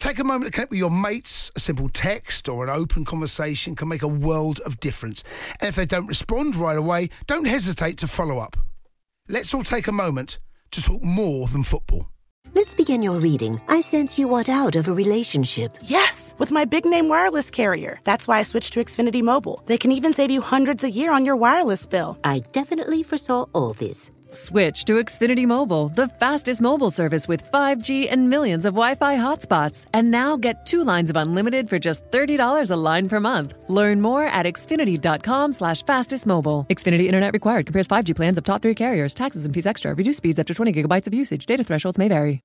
Take a moment to connect with your mates. A simple text or an open conversation can make a world of difference. And if they don't respond right away, don't hesitate to follow up. Let's all take a moment to talk more than football. Let's begin your reading. I sense you want out of a relationship. Yes, with my big name wireless carrier. That's why I switched to Xfinity Mobile. They can even save you hundreds a year on your wireless bill. I definitely foresaw all this. Switch to Xfinity Mobile, the fastest mobile service with 5G and millions of Wi Fi hotspots. And now get two lines of unlimited for just $30 a line per month. Learn more at xfinity.com slash fastest mobile. Xfinity Internet required. Compares 5G plans of top three carriers. Taxes and fees extra. Reduced speeds after 20 gigabytes of usage. Data thresholds may vary.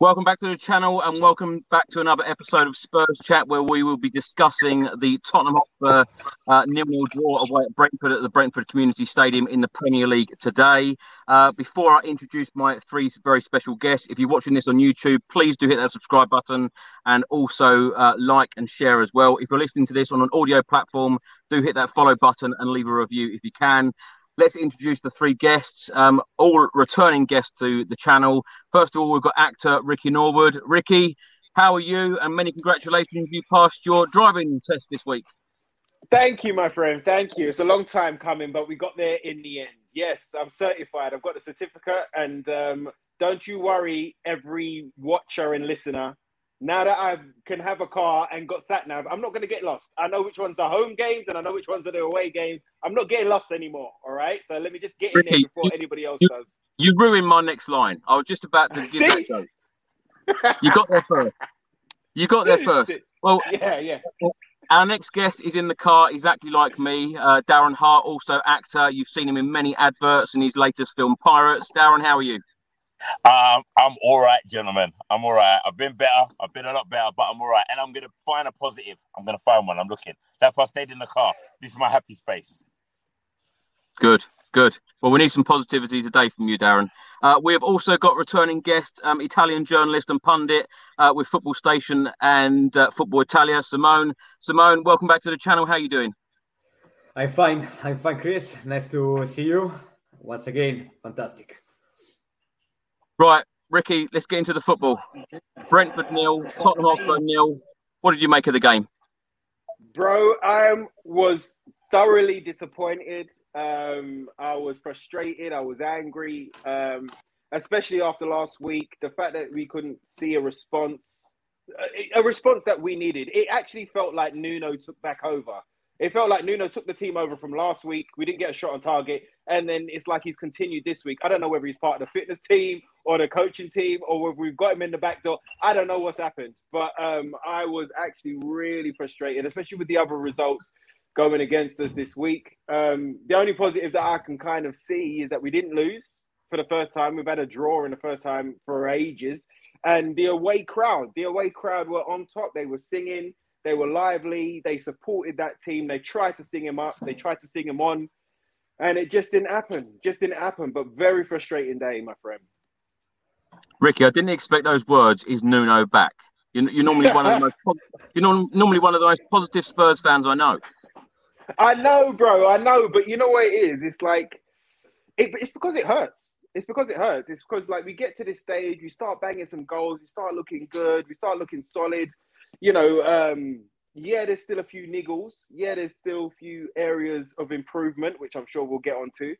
Welcome back to the channel and welcome back to another episode of Spurs Chat where we will be discussing the Tottenham Hotspur uh, nil-nil draw away at Brentford at the Brentford Community Stadium in the Premier League today. Uh, before I introduce my three very special guests, if you're watching this on YouTube, please do hit that subscribe button and also uh, like and share as well. If you're listening to this on an audio platform, do hit that follow button and leave a review if you can let's introduce the three guests, um, all returning guests to the channel. First of all, we've got actor Ricky Norwood. Ricky, how are you? And many congratulations, you passed your driving test this week. Thank you, my friend. Thank you. It's a long time coming, but we got there in the end. Yes, I'm certified. I've got the certificate, and um, don't you worry, every watcher and listener now that I can have a car and got sat nav, I'm not going to get lost. I know which one's are home games and I know which ones are the away games. I'm not getting lost anymore. All right. So let me just get in Ricky, there before you, anybody else you, does. You ruined my next line. I was just about to give See? that joke. You got there first. You got there first. Well, yeah, yeah. Our next guest is in the car, exactly like me. Uh, Darren Hart, also actor. You've seen him in many adverts in his latest film, Pirates. Darren, how are you? Um, I'm all right, gentlemen. I'm all right. I've been better. I've been a lot better, but I'm all right. And I'm going to find a positive. I'm going to find one. I'm looking. That's why I stayed in the car. This is my happy space. Good, good. Well, we need some positivity today from you, Darren. Uh, we have also got returning guest, um, Italian journalist and pundit uh, with Football Station and uh, Football Italia, Simone. Simone, welcome back to the channel. How are you doing? I'm fine. I'm fine, Chris. Nice to see you once again. Fantastic. Right, Ricky, let's get into the football. Brentford nil, Tottenham Hotspur nil. What did you make of the game? Bro, I was thoroughly disappointed. Um, I was frustrated. I was angry, um, especially after last week. The fact that we couldn't see a response, a response that we needed. It actually felt like Nuno took back over. It felt like Nuno took the team over from last week. We didn't get a shot on target. And then it's like he's continued this week. I don't know whether he's part of the fitness team or the coaching team or whether we've got him in the back door. I don't know what's happened. But um, I was actually really frustrated, especially with the other results going against us this week. Um, the only positive that I can kind of see is that we didn't lose for the first time. We've had a draw in the first time for ages. And the away crowd, the away crowd were on top. They were singing they were lively. They supported that team. They tried to sing him up. They tried to sing him on. And it just didn't happen. Just didn't happen. But very frustrating day, my friend. Ricky, I didn't expect those words. Is Nuno back? You're, you're normally one of the most you're normally one of the most positive Spurs fans I know. I know, bro. I know, but you know what it is? It's like it, it's because it hurts. It's because it hurts. It's because like we get to this stage, we start banging some goals, we start looking good, we start looking solid. You know, um, yeah, there's still a few niggles. Yeah, there's still a few areas of improvement, which I'm sure we'll get onto.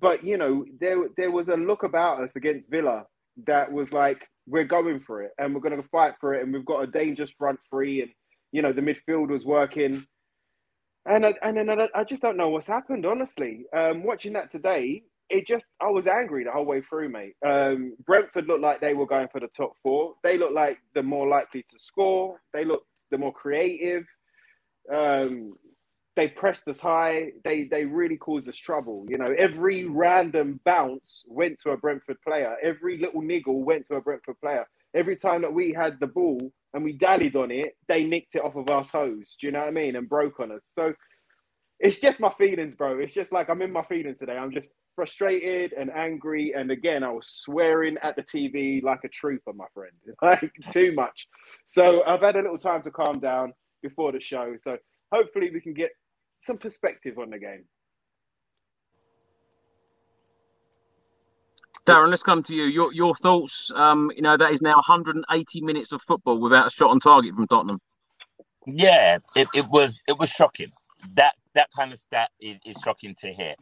But you know, there there was a look about us against Villa that was like, we're going for it and we're going to fight for it, and we've got a dangerous front three, and you know, the midfield was working. And I, and then I, I just don't know what's happened, honestly. Um, watching that today, it just I was angry the whole way through, mate. Um, Brentford looked like they were going for the top four. They looked like the more likely to score. They looked the more creative. Um, they pressed us high. They they really caused us trouble. You know, every random bounce went to a Brentford player. Every little niggle went to a Brentford player. Every time that we had the ball and we dallied on it, they nicked it off of our toes. Do you know what I mean? And broke on us. So it's just my feelings, bro. It's just like I'm in my feelings today. I'm just frustrated and angry. And again, I was swearing at the TV like a trooper, my friend. Like too much. So I've had a little time to calm down before the show. So hopefully we can get some perspective on the game. Darren, let's come to you. Your your thoughts. Um, you know that is now 180 minutes of football without a shot on target from Tottenham. Yeah, it, it was it was shocking. That that kind of stat is, is shocking to hear.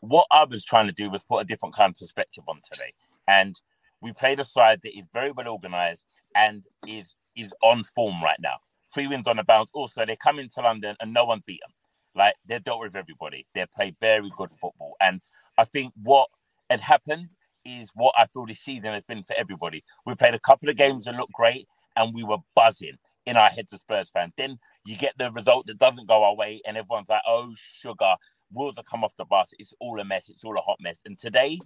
What I was trying to do was put a different kind of perspective on today, and we played a side that is very well organized and is is on form right now. Three wins on the bounce. Also, they come into London and no one beat them. Like they're dealt with everybody. They played very good football. And I think what had happened is what I feel this season has been for everybody. We played a couple of games and looked great, and we were buzzing in our heads as Spurs fans. Then you get the result that doesn't go our way, and everyone's like, "Oh, sugar, wheels are come off the bus. It's all a mess. It's all a hot mess." And today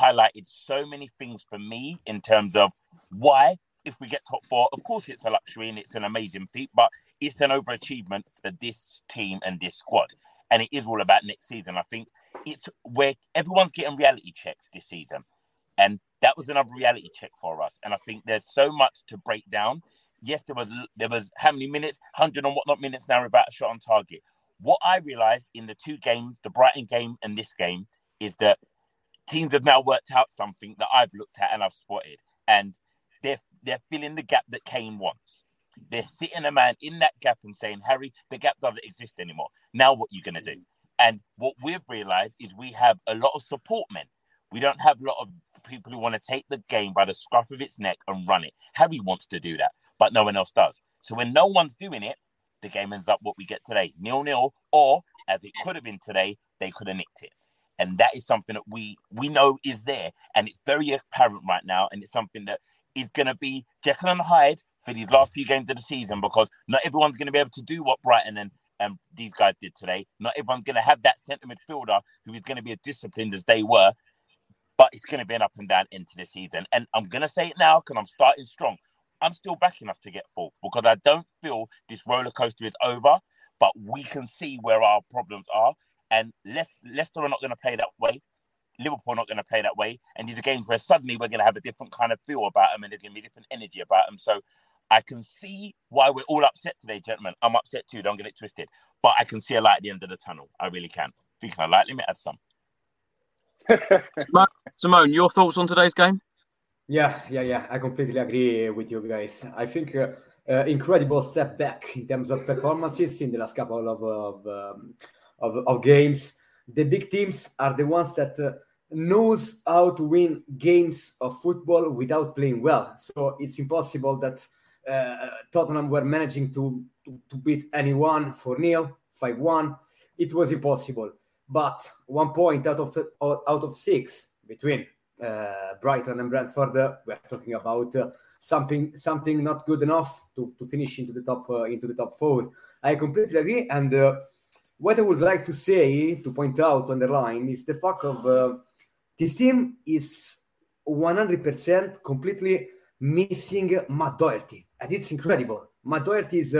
highlighted so many things for me in terms of why, if we get top four, of course it's a luxury and it's an amazing feat, but it's an overachievement for this team and this squad. And it is all about next season. I think it's where everyone's getting reality checks this season. And that was another reality check for us. And I think there's so much to break down. Yes, there was there was how many minutes, hundred and whatnot minutes now about a shot on target. What I realized in the two games, the Brighton game and this game, is that teams have now worked out something that I've looked at and I've spotted, and they're they're filling the gap that Kane wants. They're sitting a man in that gap and saying, Harry, the gap doesn't exist anymore. Now what you gonna do? And what we've realized is we have a lot of support men. We don't have a lot of people who want to take the game by the scruff of its neck and run it. Harry wants to do that, but no one else does. So when no one's doing it, the game ends up what we get today, nil nil, or as it could have been today, they could have nicked it. And that is something that we we know is there, and it's very apparent right now, and it's something that is going to be Jekyll and Hyde for these last few games of the season because not everyone's going to be able to do what Brighton and and these guys did today. Not everyone's going to have that centre midfielder who is going to be as disciplined as they were but it's going to be an up and down into the season. And I'm going to say it now because I'm starting strong. I'm still backing us to get fourth because I don't feel this roller coaster is over, but we can see where our problems are. And Leicester are not going to play that way. Liverpool are not going to play that way. And these are games where suddenly we're going to have a different kind of feel about them and there's going to be different energy about them. So I can see why we're all upset today, gentlemen. I'm upset too. Don't get it twisted. But I can see a light at the end of the tunnel. I really can. Speaking of light, let me add some. Simone, your thoughts on today's game? Yeah, yeah, yeah. I completely agree with you guys. I think uh, uh, incredible step back in terms of performances in the last couple of of, um, of, of, games. The big teams are the ones that uh, knows how to win games of football without playing well. So it's impossible that uh, Tottenham were managing to, to, to beat anyone for nil, 5 1. It was impossible but one point out of out of six between uh, Brighton and Brentford, we're talking about uh, something something not good enough to, to finish into the top uh, into the top four. I completely agree. And uh, what I would like to say to point out on the line is the fact of this team is 100% completely missing Matt Doherty, and it's incredible. Matt Doherty is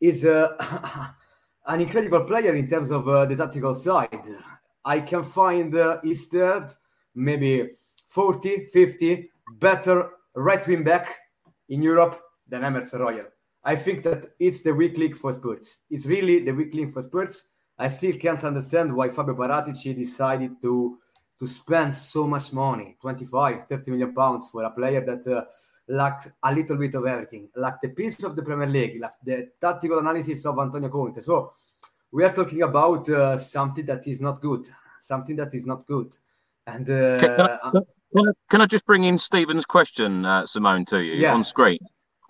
is an incredible player in terms of the tactical side. I can find uh, maybe 40, 50 better right wing back in Europe than Emerson Royal. I think that it's the weak link for Spurs. It's really the weak link for Spurs. I still can't understand why Fabio Paratici decided to to spend so much money 25 30 million pounds for a player that uh, lacked a little bit of everything lacked the piece of the premier league lacked the tactical analysis of antonio conte so we are talking about uh, something that is not good something that is not good and uh, can, I, can, I, just bring in Stephen's question, uh, Simone, to you yeah. on screen?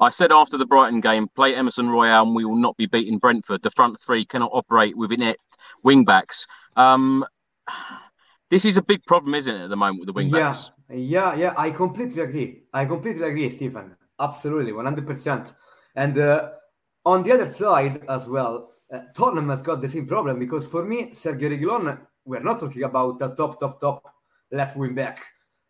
I said after the Brighton game, play Emerson Royal and we will not be beating Brentford. The front three cannot operate with inept wing backs. Um, this is a big problem, isn't it, at the moment with the wing backs? Yeah, yeah, yeah. I completely agree. I completely agree, Stephen. Absolutely, one hundred percent. And uh, on the other side as well, uh, Tottenham has got the same problem because for me, Sergio Reguilon, we're not talking about a top, top, top left wing back.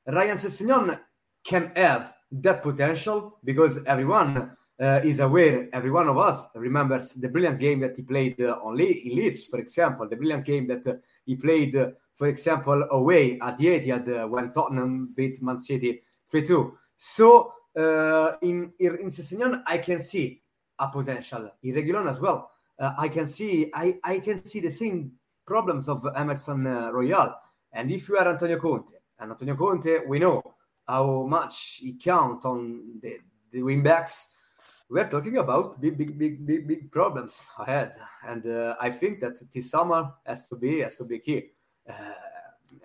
Ryan Sessegnon can have that potential because everyone uh, is aware, every one of us remembers the brilliant game that he played uh, on Le- in Leeds, for example, the brilliant game that uh, he played uh, for example, away at the Etihad uh, when Tottenham beat Man City 3-2. So uh, in in Sessegnon, I can see a potential. In Reguilon as well, uh, I can see I, I can see the same problems of Emerson Royal. And if you are Antonio Conte, and Antonio Conte, we know how much he count on the, the wing backs. We're talking about big, big, big, big, big problems ahead, and uh, I think that this summer has to be has to be key. Uh,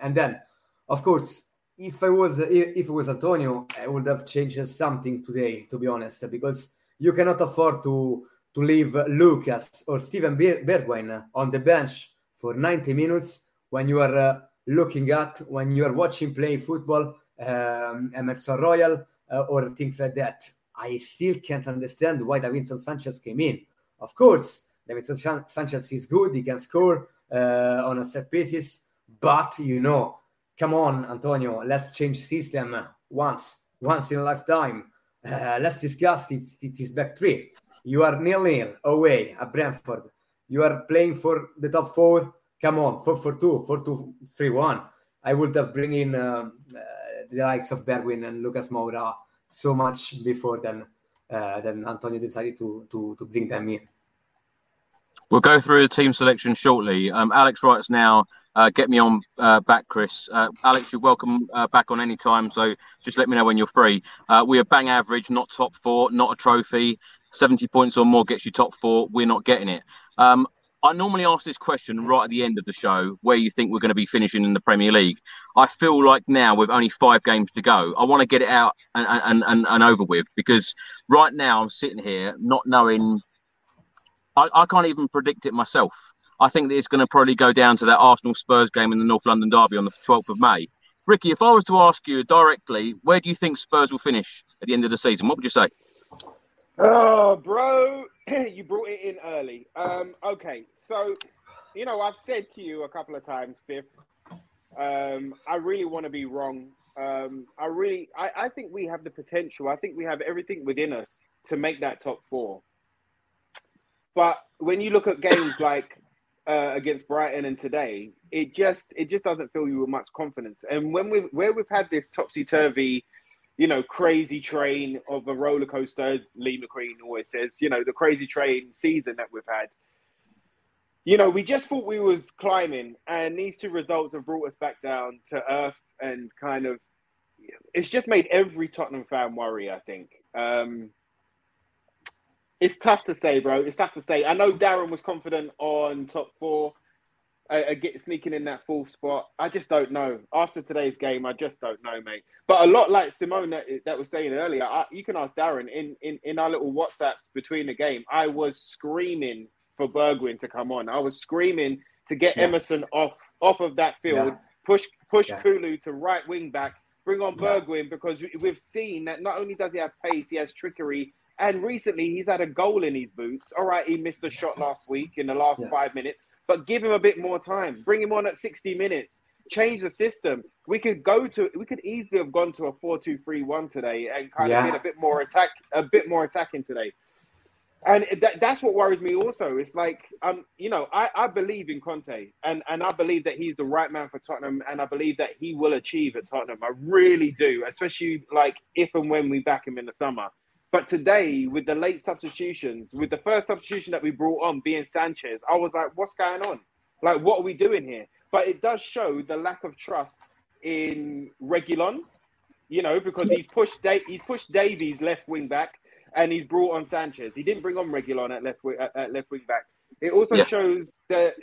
and then, of course, if I was if it was Antonio, I would have changed something today, to be honest, because you cannot afford to to leave Lucas or Steven Bergwijn on the bench for 90 minutes when you are uh, looking at when you are watching playing football, um, Emerson Royal uh, or things like that. I still can't understand why Davinson Sanchez came in. Of course, Davinson Sanchez is good; he can score uh, on a set pieces. But you know, come on, Antonio, let's change system once, once in a lifetime. Uh, let's discuss this, this back three. You are nil nil away at Brentford. You are playing for the top four. Come on, four for two, four two, three one. I would have bring in uh, uh, the likes of Bergwijn and Lucas Moura so much before then. Uh, then Antonio decided to to to bring them in. We'll go through the team selection shortly. Um, Alex writes now uh, get me on uh, back, Chris. Uh, Alex, you're welcome uh, back on any time. So just let me know when you're free. We are bang average, not top four, not a trophy. 70 points or more gets you top four. We're not getting it. Um, I normally ask this question right at the end of the show where you think we're going to be finishing in the Premier League. I feel like now, with only five games to go, I want to get it out and, and, and, and over with because right now I'm sitting here not knowing. I, I can't even predict it myself. I think that it's going to probably go down to that Arsenal Spurs game in the North London Derby on the 12th of May. Ricky, if I was to ask you directly, where do you think Spurs will finish at the end of the season? What would you say? Oh, bro, you brought it in early. Um, okay, so you know I've said to you a couple of times, Fifth. Um, I really want to be wrong. Um, I really, I, I think we have the potential. I think we have everything within us to make that top four. But when you look at games like uh, against Brighton and today, it just it just doesn't fill you with much confidence. And when we where we've had this topsy turvy, you know, crazy train of a roller coaster, as Lee McQueen always says, you know, the crazy train season that we've had. You know, we just thought we was climbing, and these two results have brought us back down to earth, and kind of, it's just made every Tottenham fan worry. I think. Um, it's tough to say, bro. It's tough to say. I know Darren was confident on top four, uh, uh, get sneaking in that fourth spot. I just don't know. After today's game, I just don't know, mate. But a lot like Simone that, that was saying earlier, I, you can ask Darren in, in in our little WhatsApps between the game. I was screaming for Bergwijn to come on. I was screaming to get yeah. Emerson off off of that field, yeah. push push yeah. Kulu to right wing back, bring on Bergwijn because we've seen that not only does he have pace, he has trickery and recently, he's had a goal in his boots. All right, he missed a shot last week in the last yeah. five minutes, but give him a bit more time. Bring him on at 60 minutes. Change the system. We could go to. We could easily have gone to a four-two-three-one today and kind yeah. of been a bit more attack, a bit more attacking today. And that, that's what worries me. Also, it's like, um, you know, I, I believe in Conte, and and I believe that he's the right man for Tottenham, and I believe that he will achieve at Tottenham. I really do, especially like if and when we back him in the summer. But today, with the late substitutions, with the first substitution that we brought on being Sanchez, I was like, what's going on? Like, what are we doing here? But it does show the lack of trust in Reguilon, you know, because he's pushed da- he's pushed Davies left wing back and he's brought on Sanchez. He didn't bring on Reguilon at left wing, at, at left wing back. It also Yeah. shows that,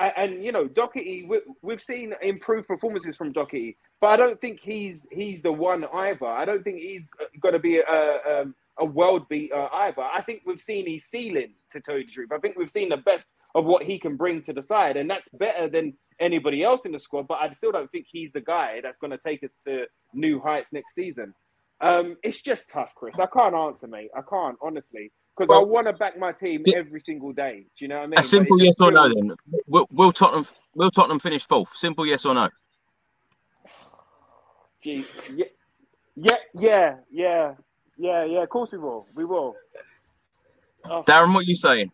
uh, and you know, Doherty. We, we've seen improved performances from Doherty, but I don't think he's he's the one either. I don't think he's going to be a um, a world beater either. I think we've seen his ceiling. To tell you the truth, I think we've seen the best of what he can bring to the side, and that's better than anybody else in the squad. But I still don't think he's the guy that's going to take us to new heights next season. Um, it's just tough, Chris. I can't answer, mate. I can't honestly because I want to back my team every single day. Do you know what I mean? A simple yes or no. Then will, will Tottenham will Tottenham finish fourth? Simple yes or no. Gee, yeah, yeah, yeah, yeah, yeah, yeah. Of course we will. We will. Oh, Darren, what are you saying?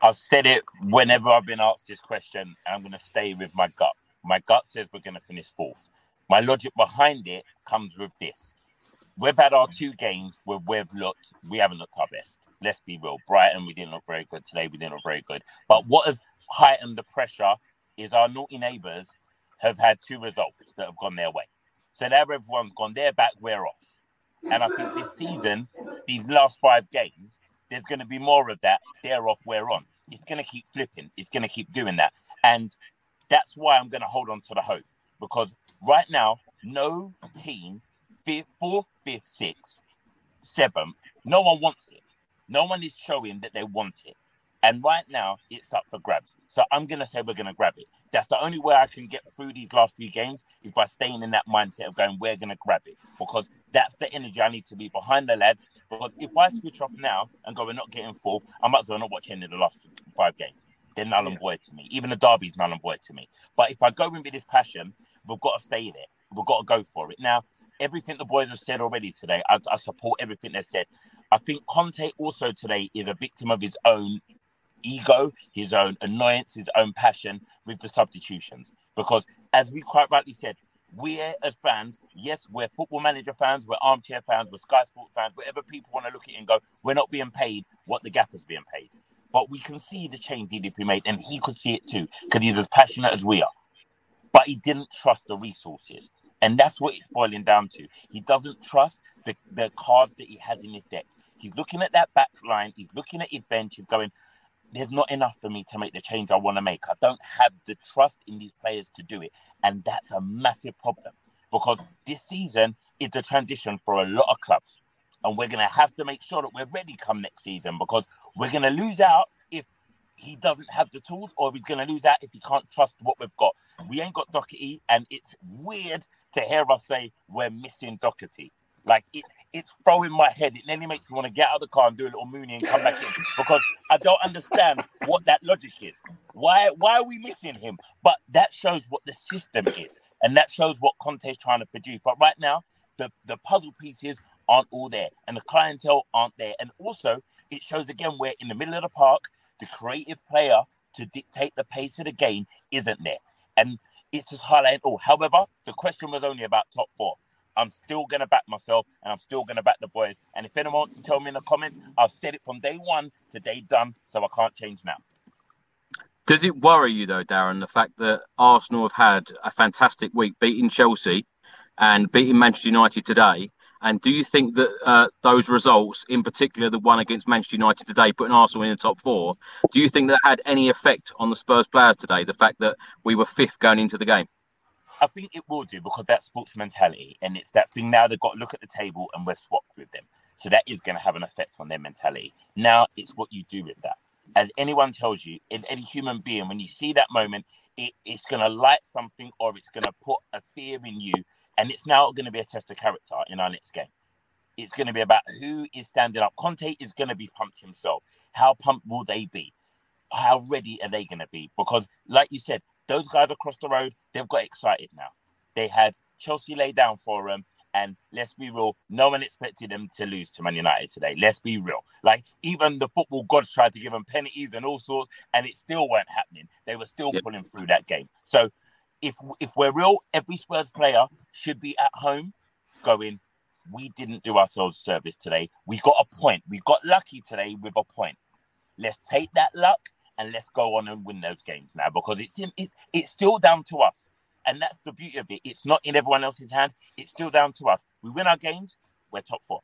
I've said it whenever I've been asked this question, and I'm going to stay with my gut. My gut says we're going to finish fourth. My logic behind it comes with this. We've had our two games where we've looked, we haven't looked our best. Let's be real. Brighton, we didn't look very good. Today, we didn't look very good. But what has heightened the pressure is our naughty neighbours have had two results that have gone their way. So now everyone's gone, they're back, we're off. And I think this season, these last five games, there's going to be more of that. They're off, we're on. It's going to keep flipping. It's going to keep doing that. And that's why I'm going to hold on to the hope because right now, no team, fifth, fourth, fifth, sixth, seventh, no one wants it. No one is showing that they want it. And right now, it's up for grabs. So I'm going to say we're going to grab it. That's the only way I can get through these last few games is by staying in that mindset of going, we're going to grab it. Because that's the energy I need to be behind the lads. Because if I switch off now and go, we're not getting fourth, I might as well not watch any of the last five games. They're null and void to me. Even the derby's null and void to me. But if I go in with this passion, we've got to stay there. We've got to go for it. Now, everything the boys have said already today, I, I support everything they said. I think Conte also today is a victim of his own ego, his own annoyance, his own passion with the substitutions. Because as we quite rightly said, we're as fans, yes, we're football manager fans, we're armchair fans, we're Sky Sports fans, whatever people want to look at and go, we're not being paid what the gaffer's being paid. But we can see the change DDP made, and he could see it too, because he's as passionate as we are. But he didn't trust the resources. And that's what it's boiling down to. He doesn't trust the, the cards that he has in his deck. He's looking at that back line, he's looking at his bench, he's going, there's not enough for me to make the change I want to make. I don't have the trust in these players to do it. And that's a massive problem because this season is the transition for a lot of clubs. And we're going to have to make sure that we're ready come next season because we're going to lose out if he doesn't have the tools or he's going to lose out if he can't trust what we've got. We ain't got Doherty, and it's weird to hear us say we're missing Doherty. Like it, it's throwing my head. It nearly makes me want to get out of the car and do a little mooney and come back in because I don't understand what that logic is. Why, why are we missing him? But that shows what the system is, and that shows what Conte's trying to produce. But right now, the the puzzle pieces aren't all there, and the clientele aren't there, and also it shows again where in the middle of the park, the creative player to dictate the pace of the game isn't there, and it's just highlighting. Oh, however, the question was only about top four. I'm still going to back myself and I'm still going to back the boys. And if anyone wants to tell me in the comments, I've said it from day one to day done, so I can't change now. Does it worry you though, Darren, the fact that Arsenal have had a fantastic week beating Chelsea and beating Manchester United today? And do you think that uh, those results, in particular the one against Manchester United today, putting Arsenal in the top four, do you think that had any effect on the Spurs players today? The fact that we were fifth going into the game. I think it will do because that's sports mentality, and it's that thing now they've got to look at the table and we're swapped with them. So that is going to have an effect on their mentality. Now it's what you do with that. As anyone tells you, in any human being, when you see that moment, it, it's going to light something or it's going to put a fear in you, and it's now going to be a test of character in our next game. It's going to be about who is standing up. Conte is going to be pumped himself. How pumped will they be? How ready are they going to be? Because, like you said, those guys across the road, they've got excited now. They had Chelsea lay down for them. And let's be real, no one expected them to lose to Man United today. Let's be real. Like, even the football gods tried to give them penalties and all sorts, and it still weren't happening. They were still pulling through that game. So, if if we're real, every Spurs player should be at home going, we didn't do ourselves service today. We got a point. We got lucky today with a point. Let's take that luck and let's go on and win those games now because it's in, it, it's still down to us. And that's the beauty of it. It's not in everyone else's hands. It's still down to us. We win our games, we're top four.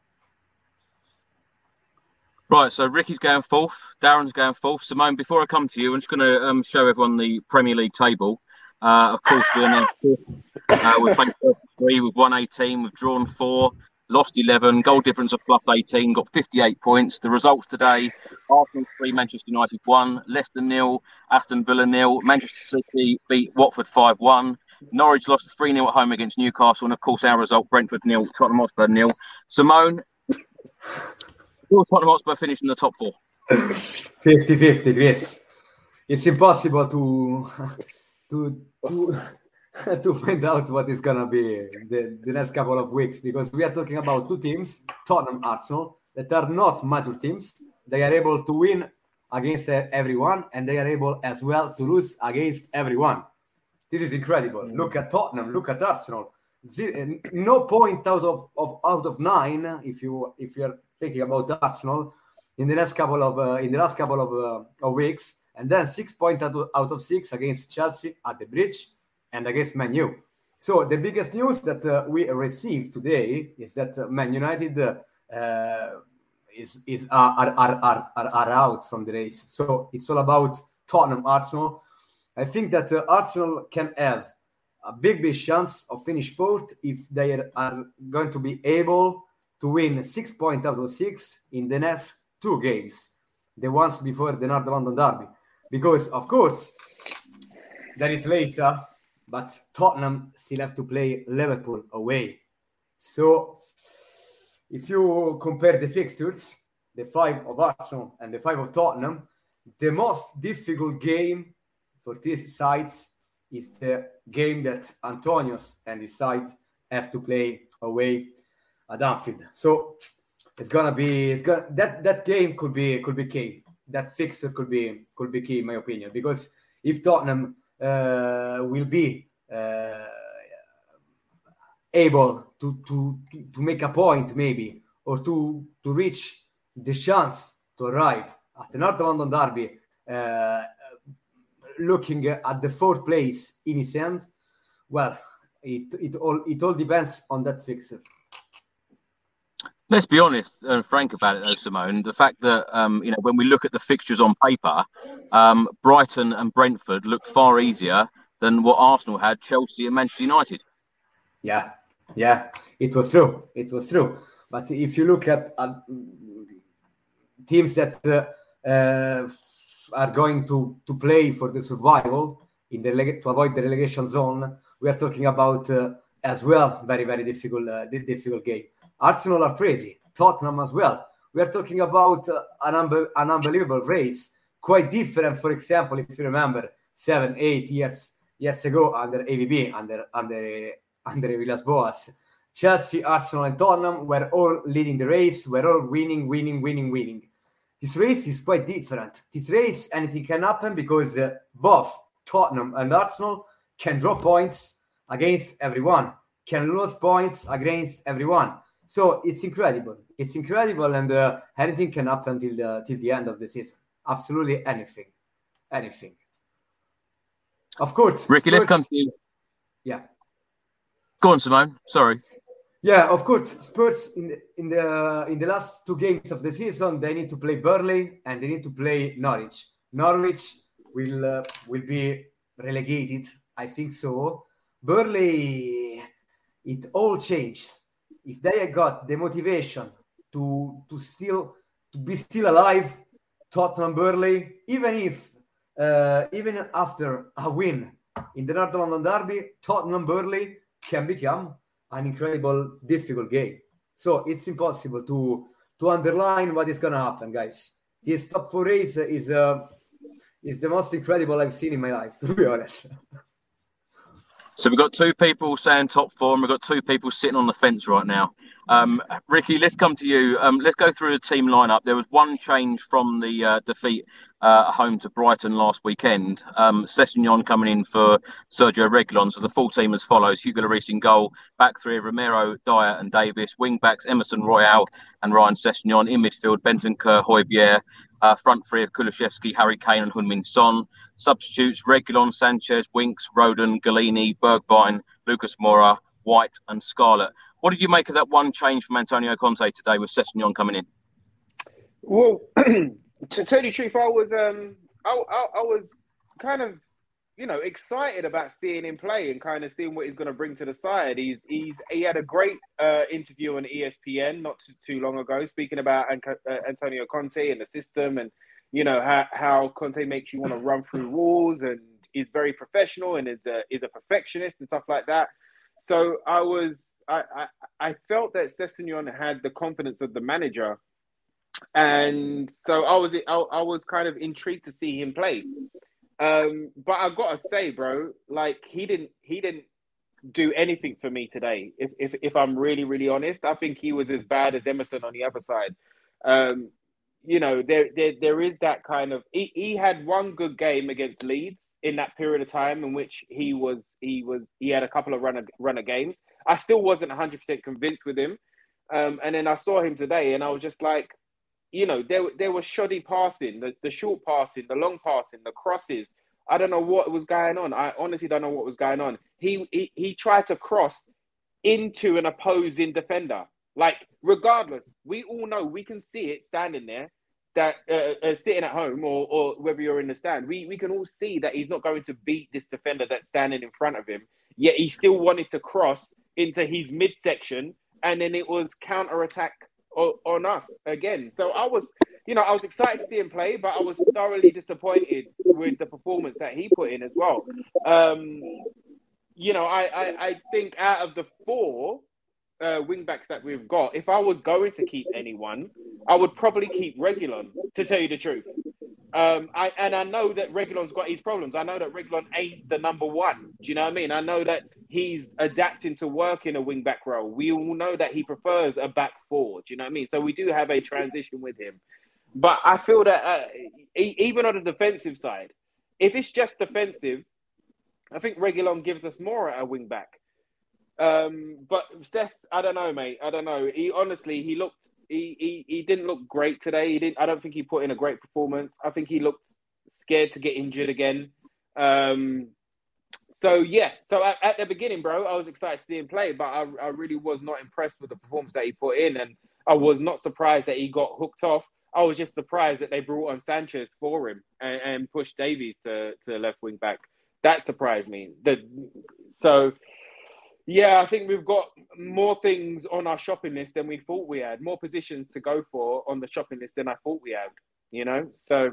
Right, so Ricky's going fourth, Darren's going fourth. Simone, before I come to you, I'm just going to um, show everyone the Premier League table. Uh, of course, we're now uh, we've played 33, we've won 18, we've drawn four, lost 11, goal difference of plus 18, got 58 points. The results today Arsenal 3, Manchester United 1, Leicester nil, Aston Villa nil, Manchester City beat Watford 5 1. Norwich lost 3 0 at home against Newcastle, and of course, our result Brentford nil, Tottenham Hotspur nil. Simone, will Tottenham Hotspur finish in the top four? 50 50, Chris. It's impossible to to to to find out what is gonna be the, the next couple of weeks because we are talking about two teams, Tottenham Arsenal, that are not mature teams. They are able to win against everyone and they are able as well to lose against everyone. This is incredible. Look at Tottenham, look at Arsenal. No point out of, of out of nine if you if you're thinking about Arsenal in the next couple of uh, in the last couple of, uh, of weeks and then six points out, out of six against Chelsea at the bridge and against Man U. So the biggest news that uh, we received today is that uh, Man United uh, is is are, are, are, are, are out from the race. So it's all about Tottenham Arsenal. I think that uh, Arsenal can have a big big chance of finish fourth if they are going to be able to win six points out of six in the next two games, the ones before the North London Derby because of course there is Leicester, but Tottenham still have to play Liverpool away. So if you compare the fixtures, the five of Arsenal and the five of Tottenham, the most difficult game for these sides is the game that Antonios and his side have to play away at Anfield. So it's gonna be it's gonna that that game could be could be key that fixture could be could be key in my opinion because if Tottenham will be uh, able to, to to make a point maybe or to to reach the chance to arrive at the North London Derby uh, looking at the fourth place in his end well it, it all it all depends on that fixture Let's be honest and frank about it, though, Simone. The fact that um, you know when we look at the fixtures on paper, um, Brighton and Brentford look far easier than what Arsenal had, Chelsea and Manchester United. Yeah, yeah, it was true. It was true. But if you look at uh, teams that uh, uh, are going to, to play for the survival in the to avoid the relegation zone, we are talking about uh, as well very very difficult uh, difficult game. Arsenal are crazy. Tottenham as well. We are talking about uh, an, an unbelievable race, quite different. For example, if you remember, seven, eight years years ago under AVB, under under under Villas Boas, Chelsea, Arsenal, and Tottenham were all leading the race. We're all winning, winning, winning, winning. This race is quite different. This race, anything can happen because uh, both Tottenham and Arsenal can draw points against everyone, can lose points against everyone. So it's incredible. It's incredible, and uh, anything can happen till the till the end of the season. Absolutely anything, anything. Of course, Ricky. Spurs, let's come to you. Yeah. Go on, Simone. Sorry. Yeah, of course. Spurs in the in the in the last two games of the season, they need to play Burnley and they need to play Norwich. Norwich will uh, will be relegated. I think so. Burnley, it all changed if they got the motivation to to still to be still alive, Tottenham Burnley, even if uh, even after a win in the North London Derby, Tottenham Burnley can become an incredible difficult game. So it's impossible to to underline what is gonna happen, guys. This top four race is uh, is the most incredible I've seen in my life, to be honest. So we've got two people saying top four, and we've got two people sitting on the fence right now. Um, Ricky, let's come to you. Um, let's go through the team lineup. There was one change from the uh, defeat uh, home to Brighton last weekend. Um, Sessegnon coming in for Sergio Reguilon. So the full team as follows: Hugo Lloris in goal, back three Romero, Dier, and Davies. Wing backs Emerson Royal and Ryan Sessegnon. In midfield, Bentancur, Højbjerg. Uh, front three of Kulusevski, Harry Kane, and Heung-min Son. Substitutes: Reguilon, Sanchez, Winks, Rodon, Gollini, Bergwijn, Lucas Moura, White, and Scarlett. What did you make of that one change from Antonio Conte today with Sessegnon coming in? Well, to tell you the truth, I was um, I, I, I was kind of you know excited about seeing him play and kind of seeing what he's going to bring to the side. He's he's he had a great uh, interview on ESPN not too, too long ago, speaking about uh, Antonio Conte and the system and you know how how Conte makes you want to run through walls and is very professional and is a is a perfectionist and stuff like that. So I was I I, felt that Sessegnon had the confidence of the manager and so I was I, I was kind of intrigued to see him play. Um, but I gotta say, bro, like he didn't he didn't do anything for me today. If if if I'm really really honest, I think he was as bad as Emerson on the other side. Um, you know, there there there is that kind of he, he had one good game against Leeds in that period of time in which he was he was he had a couple of runner runner games. I still wasn't 100 percent convinced with him. Um, and then I saw him today, and I was just like, you know, there there was shoddy passing, the, the short passing, the long passing, the crosses. I don't know what was going on. I honestly don't know what was going on. He he, he tried to cross into an opposing defender. Like, regardless, we all know we can see it standing there, that uh, uh, sitting at home or, or whether you're in the stand, we, we can all see that he's not going to beat this defender that's standing in front of him. Yet he still wanted to cross into his midsection, and then it was counter attack on us again. So I was, you know, I was excited to see him play, but I was thoroughly disappointed with the performance that he put in as well. Um, you know, I, I, I think out of the four uh, wing backs that we've got, if I was going to keep anyone, I would probably keep Reguilon, to tell you the truth. Um, I and I know that Reguilon's got his problems. I know that Reguilon ain't the number one. Do you know what I mean? I know that he's adapting to work in a wing back role. We all know that he prefers a back four. Do you know what I mean? So we do have a transition with him. But I feel that uh, even on the defensive side, if it's just defensive, I think Reguilon gives us more at a wing back. Um, but Cess, I don't know, mate. I don't know. He honestly, he looked he, he he didn't look great today. He didn't. I don't think he put in a great performance. I think he looked scared to get injured again. Um, so yeah, so at, at, the beginning, bro, I was excited to see him play, but I, I really was not impressed with the performance that he put in, and I was not surprised that he got hooked off. I was just surprised that they brought on Sanchez for him and, and pushed Davies to to left wing back. That surprised me. The so yeah, I think we've got more things on our shopping list than we thought we had. More positions to go for on the shopping list than I thought we had. You know, so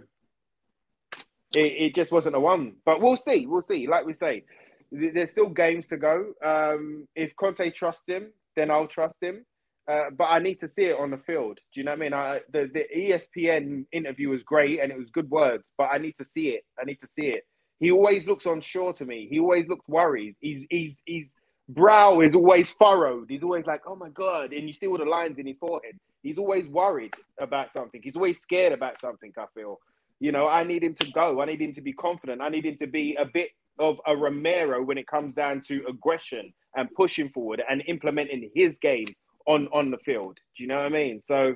it, it just wasn't a one. But we'll see. We'll see. Like we say, there's still games to go. Um, if Conte trusts him, then I'll trust him. Uh, but I need to see it on the field. Do you know what I mean? I, the the ESPN interview was great and it was good words, but I need to see it. I need to see it. He always looks unsure to me. He always looks worried. He's he's he's brow is always furrowed. He's always like, oh my God. And you see all the lines in his forehead. He's always worried about something. He's always scared about something, I feel. You know, I need him to go. I need him to be confident. I need him to be a bit of a Romero when it comes down to aggression and pushing forward and implementing his game on, on the field. Do you know what I mean? So,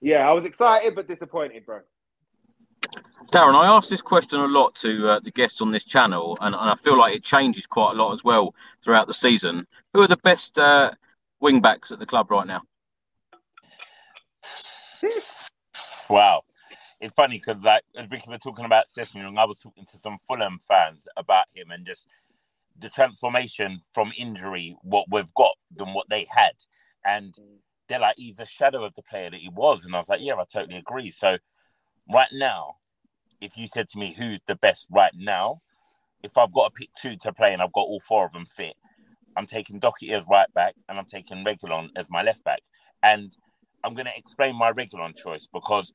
yeah, I was excited but disappointed, bro. Darren, I ask this question a lot to uh, the guests on this channel, and, and, I feel like it changes quite a lot as well throughout the season. Who are the best uh, wing backs at the club right now? Wow. It's funny because, like, as Ricky was talking about Sessegnon, I was talking to some Fulham fans about him and just the transformation from injury, what we've got than what they had. And they're like, he's a shadow of the player that he was. And I was like, yeah, I totally agree. So, right now, if you said to me who's the best right now, if I've got to pick two to play and I've got all four of them fit, I'm taking Doherty as right back and I'm taking Reguilon as my left back. And I'm going to explain my Reguilon choice because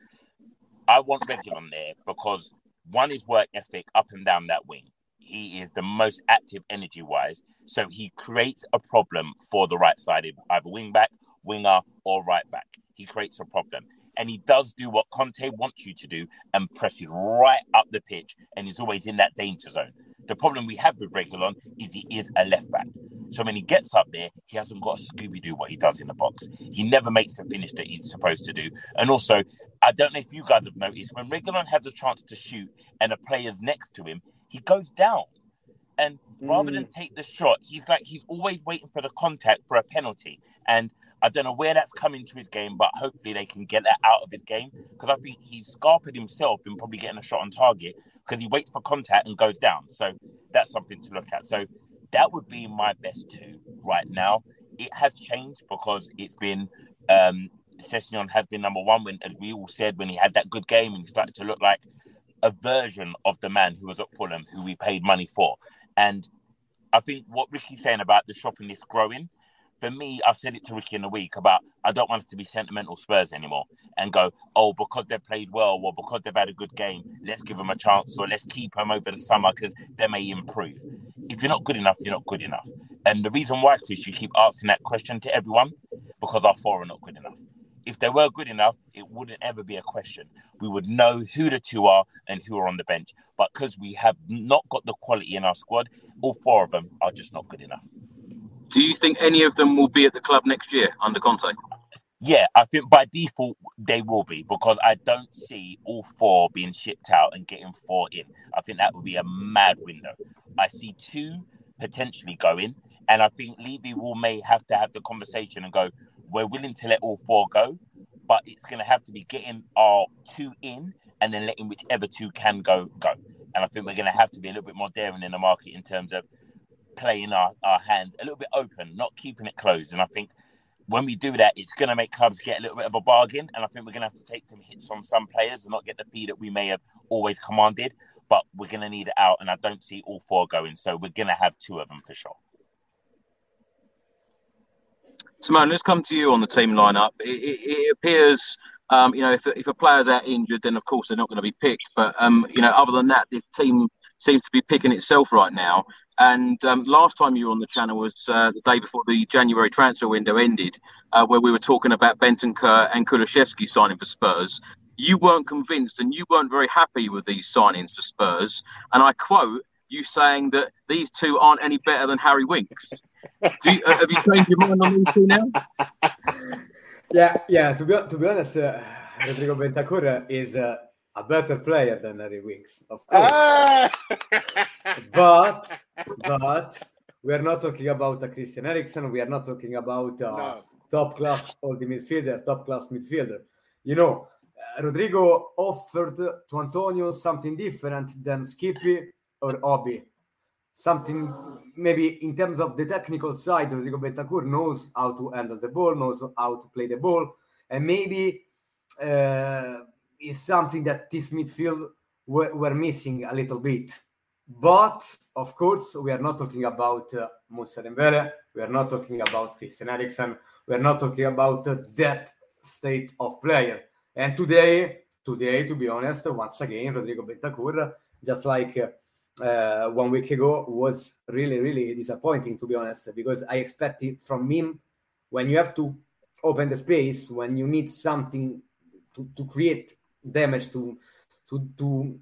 I want Reguilon there because one is work ethic up and down that wing. He is the most active energy wise. So he creates a problem for the right sided either wing back winger, or right back. He creates a problem. And he does do what Conte wants you to do and press it right up the pitch. And he's always in that danger zone. The problem we have with Reguilon is he is a left back. So when he gets up there, he hasn't got a Scooby Doo what he does in the box. He never makes the finish that he's supposed to do. And also, I don't know if you guys have noticed when Reguilon has a chance to shoot and a player's next to him, he goes down. And rather mm. than take the shot, he's like he's always waiting for the contact for a penalty. And I don't know where that's coming to his game, but hopefully they can get that out of his game because I think he's scarpered himself in probably getting a shot on target because he waits for contact and goes down. So that's something to look at. So that would be my best two right now. It has changed because it's been um Sessegnon has been number one when, as we all said, when he had that good game and he started to look like a version of the man who was at Fulham, who we paid money for. And I think what Ricky's saying about the shopping list growing, for me, I've said it to Ricky in the week about I don't want us to be sentimental Spurs anymore and go, oh, because they've played well or because they've had a good game, let's give them a chance or let's keep them over the summer because they may improve. If you're not good enough, you're not good enough. And the reason why, Chris, you keep asking that question to everyone, because our four are not good enough. If they were good enough, it wouldn't ever be a question. We would know who the two are and who are on the bench. But because we have not got the quality in our squad, all four of them are just not good enough. Do you think any of them will be at the club next year under Conte? Yeah, I think by default they will be because I don't see all four being shipped out and getting four in. I think that would be a mad window. I see two potentially going, and I think Levy will may have to have the conversation and go, we're willing to let all four go, but it's going to have to be getting our two in and then letting whichever two can go go. And I think we're going to have to be a little bit more daring in the market in terms of playing our, our hands a little bit open, not keeping it closed. And I think when we do that, it's going to make clubs get a little bit of a bargain. And I think we're going to have to take some hits on some players and not get the fee that we may have always commanded. But we're going to need it out. And I don't see all four going. So we're going to have two of them for sure. Simone, let's come to you on the team lineup. It, it, it appears, um, you know, if, if a player's out injured, then of course they're not going to be picked. But um, you know, other than that, this team seems to be picking itself right now. And um, last time you were on the channel was uh, the day before the January transfer window ended, uh, where we were talking about Bentancur and Kulusevski signing for Spurs. You weren't convinced, and you weren't very happy with these signings for Spurs. And I quote you saying that these two aren't any better than Harry Winks. You, uh, have you changed your mind on these two now? Yeah, yeah. To be to be honest, uh, Rodrigo Bentancur is uh, a better player than Harry Winks, of course. Ah! but but we are not talking about a Christian Eriksen. We are not talking about a No. top class or the midfielder, top class midfielder. You know, uh, Rodrigo offered to Antonio something different than Skippy or Obi. Something maybe in terms of the technical side, Rodrigo Bentancur knows how to handle the ball, knows how to play the ball, and maybe uh, is something that this midfield were, were missing a little bit. But of course, we are not talking about uh, Musa Dembele. We are not talking about Christian Eriksen. We are not talking about uh, that state of player. And today, today, to be honest, once again, Rodrigo Bentancur, just like uh, uh, one week ago, was really, really disappointing. To be honest, because I expected from him when you have to open the space, when you need something to, to create damage to to to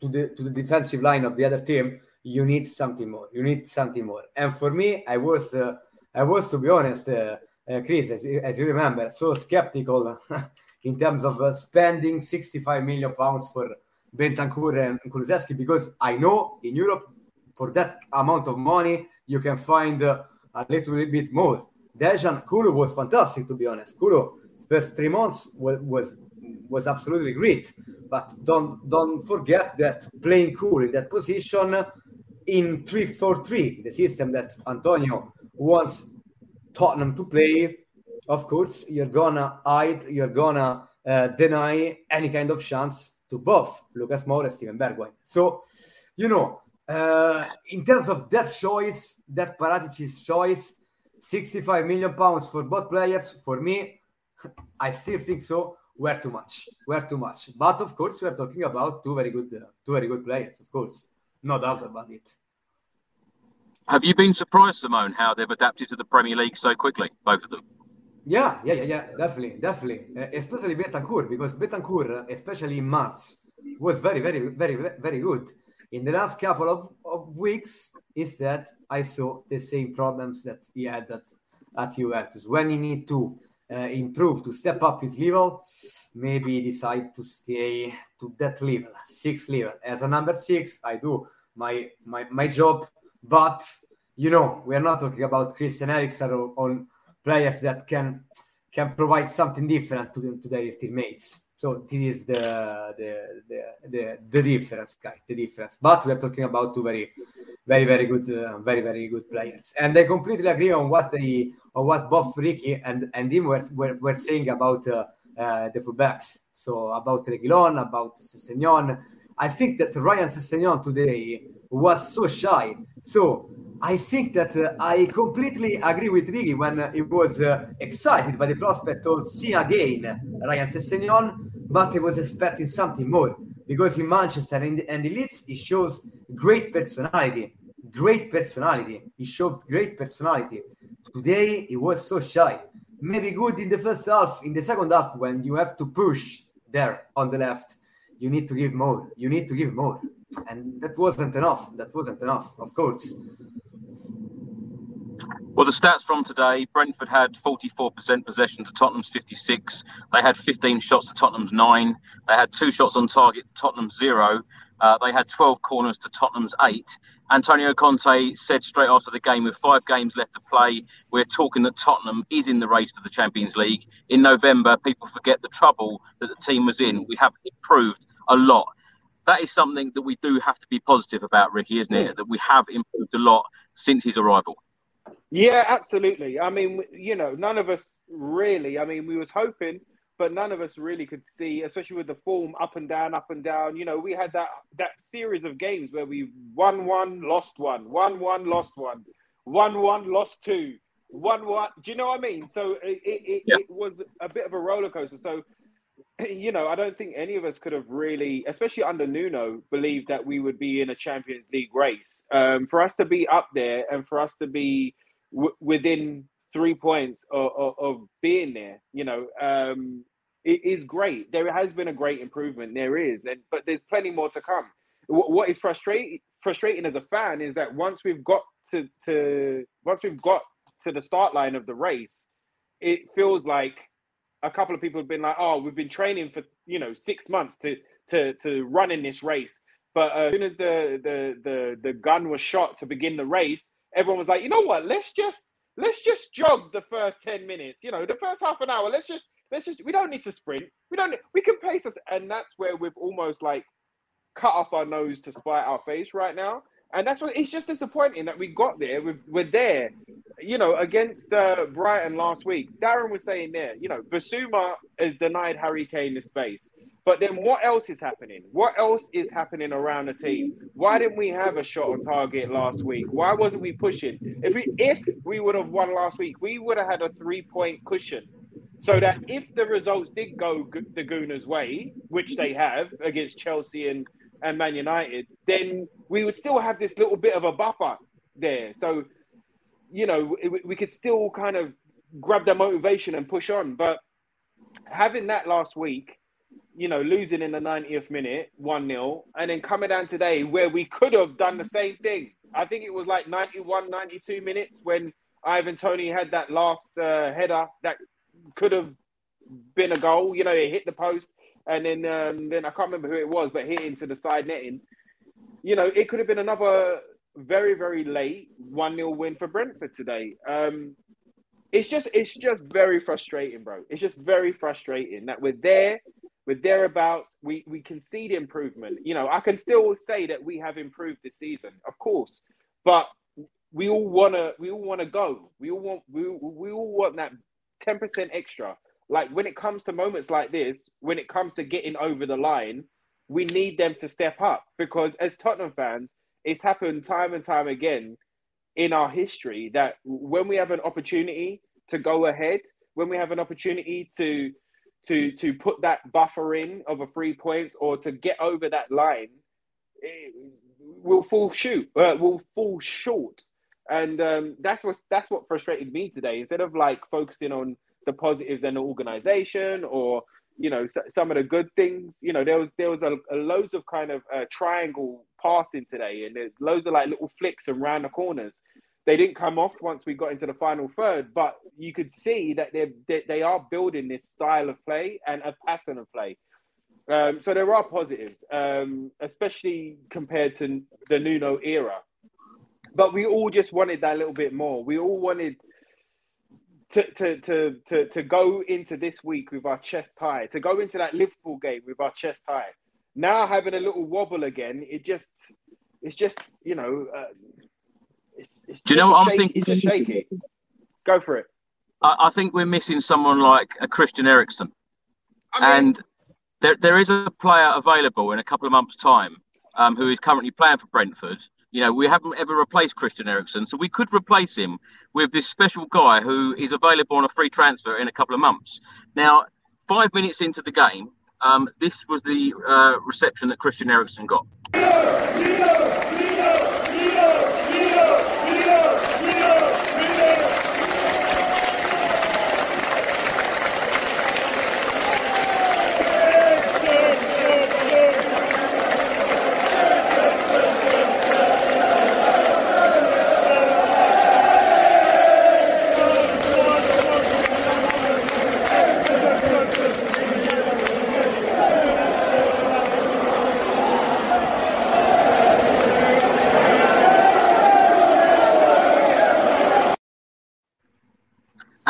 to the to the defensive line of the other team, you need something more. You need something more. And for me, I was uh, I was to be honest, uh, uh, Chris, as you, as you remember, so skeptical in terms of uh, spending 65 million pounds for Bentancur and Kulusevski because I know in Europe for that amount of money you can find uh, a little bit more. Dejan Kulu was fantastic to be honest. Kulu first three months was, was was absolutely great. But don't don't forget that playing cool in that position in 3-4-3, the system that Antonio wants Tottenham to play, of course, you're gonna hide, you're gonna uh, deny any kind of chance to both Lucas Moura and Steven Bergwijn. So, you know, uh, in terms of that choice, that Paratici's choice, 65 million pounds for both players, for me, I still think so were too much. Were too much. But of course, we are talking about two very good, uh, two very good players. Of course, no doubt about it. Have you been surprised, Simone, how they've adapted to the Premier League so quickly, both of them? Yeah, yeah, yeah, yeah, definitely, definitely. Uh, especially Bentancur, because Bentancur, especially in March, was very, very, very, very good. In the last couple of, of weeks, instead, I saw the same problems that he had at, at Juventus. When he need to uh, Uh, improve, to step up his level, maybe decide to stay to that level, six level. As a number six, I do my my, my job, but you know, we are not talking about Christian Eriksen or on players that can can provide something different to, to their teammates. So this is the the, the the the difference, guys. The difference. But we are talking about two very, very, very good, uh, very, very good players. And I completely agree on what they on what both Ricky and and him were were, were saying about uh, uh, the fullbacks. So about Reguilon, about Sessegnon. I think that Ryan Sessegnon today was so shy. So I think that uh, I completely agree with Ricky when uh, he was uh, excited by the prospect of seeing again Ryan Sessegnon, but he was expecting something more because in Manchester and, and in Leeds he shows great personality, great personality. He showed great personality. Today he was so shy. Maybe good in the first half. In the second half, when you have to push there on the left, you need to give more. You need to give more, and that wasn't enough. That wasn't enough, of course. Well, the stats from today Brentford had 44% possession to Tottenham's 56. They had 15 shots to Tottenham's nine. They had two shots on target, Tottenham's zero. Uh, they had 12 corners to Tottenham's eight. Antonio Conte said straight after the game, with five games left to play, we're talking that Tottenham is in the race for the Champions League. In November, people forget the trouble that the team was in. We have improved a lot. That is something that we do have to be positive about, Ricky, isn't it? That we have improved a lot since his arrival. Yeah, absolutely. I mean, you know, none of us really. I mean, we was hoping, but none of us really could see, especially with the form up and down, up and down. You know, we had that that series of games where we won one, lost one, won one, lost one, won one, lost two, won one. Do you know what I mean? So it it, yeah. it was a bit of a roller coaster. So you know, I don't think any of us could have really, especially under Nuno, believed that we would be in a Champions League race. Um, for us to be up there and for us to be w- within three points of, of, of, being there, you know, um, it is great. There has been a great improvement. There is, and but there's plenty more to come. W- what is frustrating frustrating as a fan is that once we've got to to once we've got to the start line of the race, it feels like a couple of people have been like, "Oh, we've been training for you know six months to to to run in this race." But uh, as soon as the, the the the gun was shot to begin the race, everyone was like, "You know what? Let's just let's just jog the first ten minutes. You know, the first half an hour. Let's just let's just we don't need to sprint. We don't. We can pace us." And that's where we've almost like cut off our nose to spite our face right now. And that's what it's just disappointing that we got there. We're, we're there, you know, against uh, Brighton last week. Darren was saying there, you know, Bissouma has denied Harry Kane the space. But then what else is happening? What else is happening around the team? Why didn't we have a shot on target last week? Why wasn't we pushing? If we if we would have won last week, we would have had a three point cushion. So that if the results did go the Gooners' way, which they have against Chelsea and and Man United, then we would still have this little bit of a buffer there. So, you know, we could still kind of grab the motivation and push on. But having that last week, you know, losing in the 90th minute, 1 0, and then coming down today where we could have done the same thing. I think it was like 91, 92 minutes when Ivan Toney had that last uh, header that could have been a goal. You know, it hit the post and then um, then I can't remember who it was, but hit into the side netting. You know, it could have been another very very late one 0 win for Brentford today. Um, it's just it's just very frustrating, bro. It's just very frustrating that we're there, we're thereabouts. We we concede improvement. You know, I can still say that we have improved this season, of course, but we all wanna we all wanna go. We all want we we all want that ten percent extra like when it comes to moments like this, when it comes to getting over the line, we need them to step up because as Tottenham fans, it's happened time and time again in our history that when we have an opportunity to go ahead, when we have an opportunity to to to put that buffer in of a three points or to get over that line, we'll fall shoot, uh, we'll fall short, and um, that's what that's what frustrated me today. Instead of like focusing on the positives and the organization or you know some of the good things. You know, there was there was a, a loads of kind of uh, triangle passing today, and there's loads of like little flicks and round the corners. They didn't come off once we got into the final third, but you could see that they're, they they are building this style of play and a pattern of play. Um, so there are positives, um, especially compared to the Nuno era. But we all just wanted that little bit more. We all wanted to, to, to, to, to go into this week with our chest high, to go into that Liverpool game with our chest high. Now having a little wobble again, it just, it's just, you know, uh, it's, it's Do you know what I'm shaky, thinking? It's just shaky. Go for it. I, I think we're missing someone like a Christian Eriksen. I mean- and there, there is a player available in a couple of months' time um, who is currently playing for Brentford. You know, we haven't ever replaced Christian Eriksen, so we could replace him with this special guy who is available on a free transfer in a couple of months. Now, five minutes into the game, um, this was the uh, reception that Christian Eriksen got.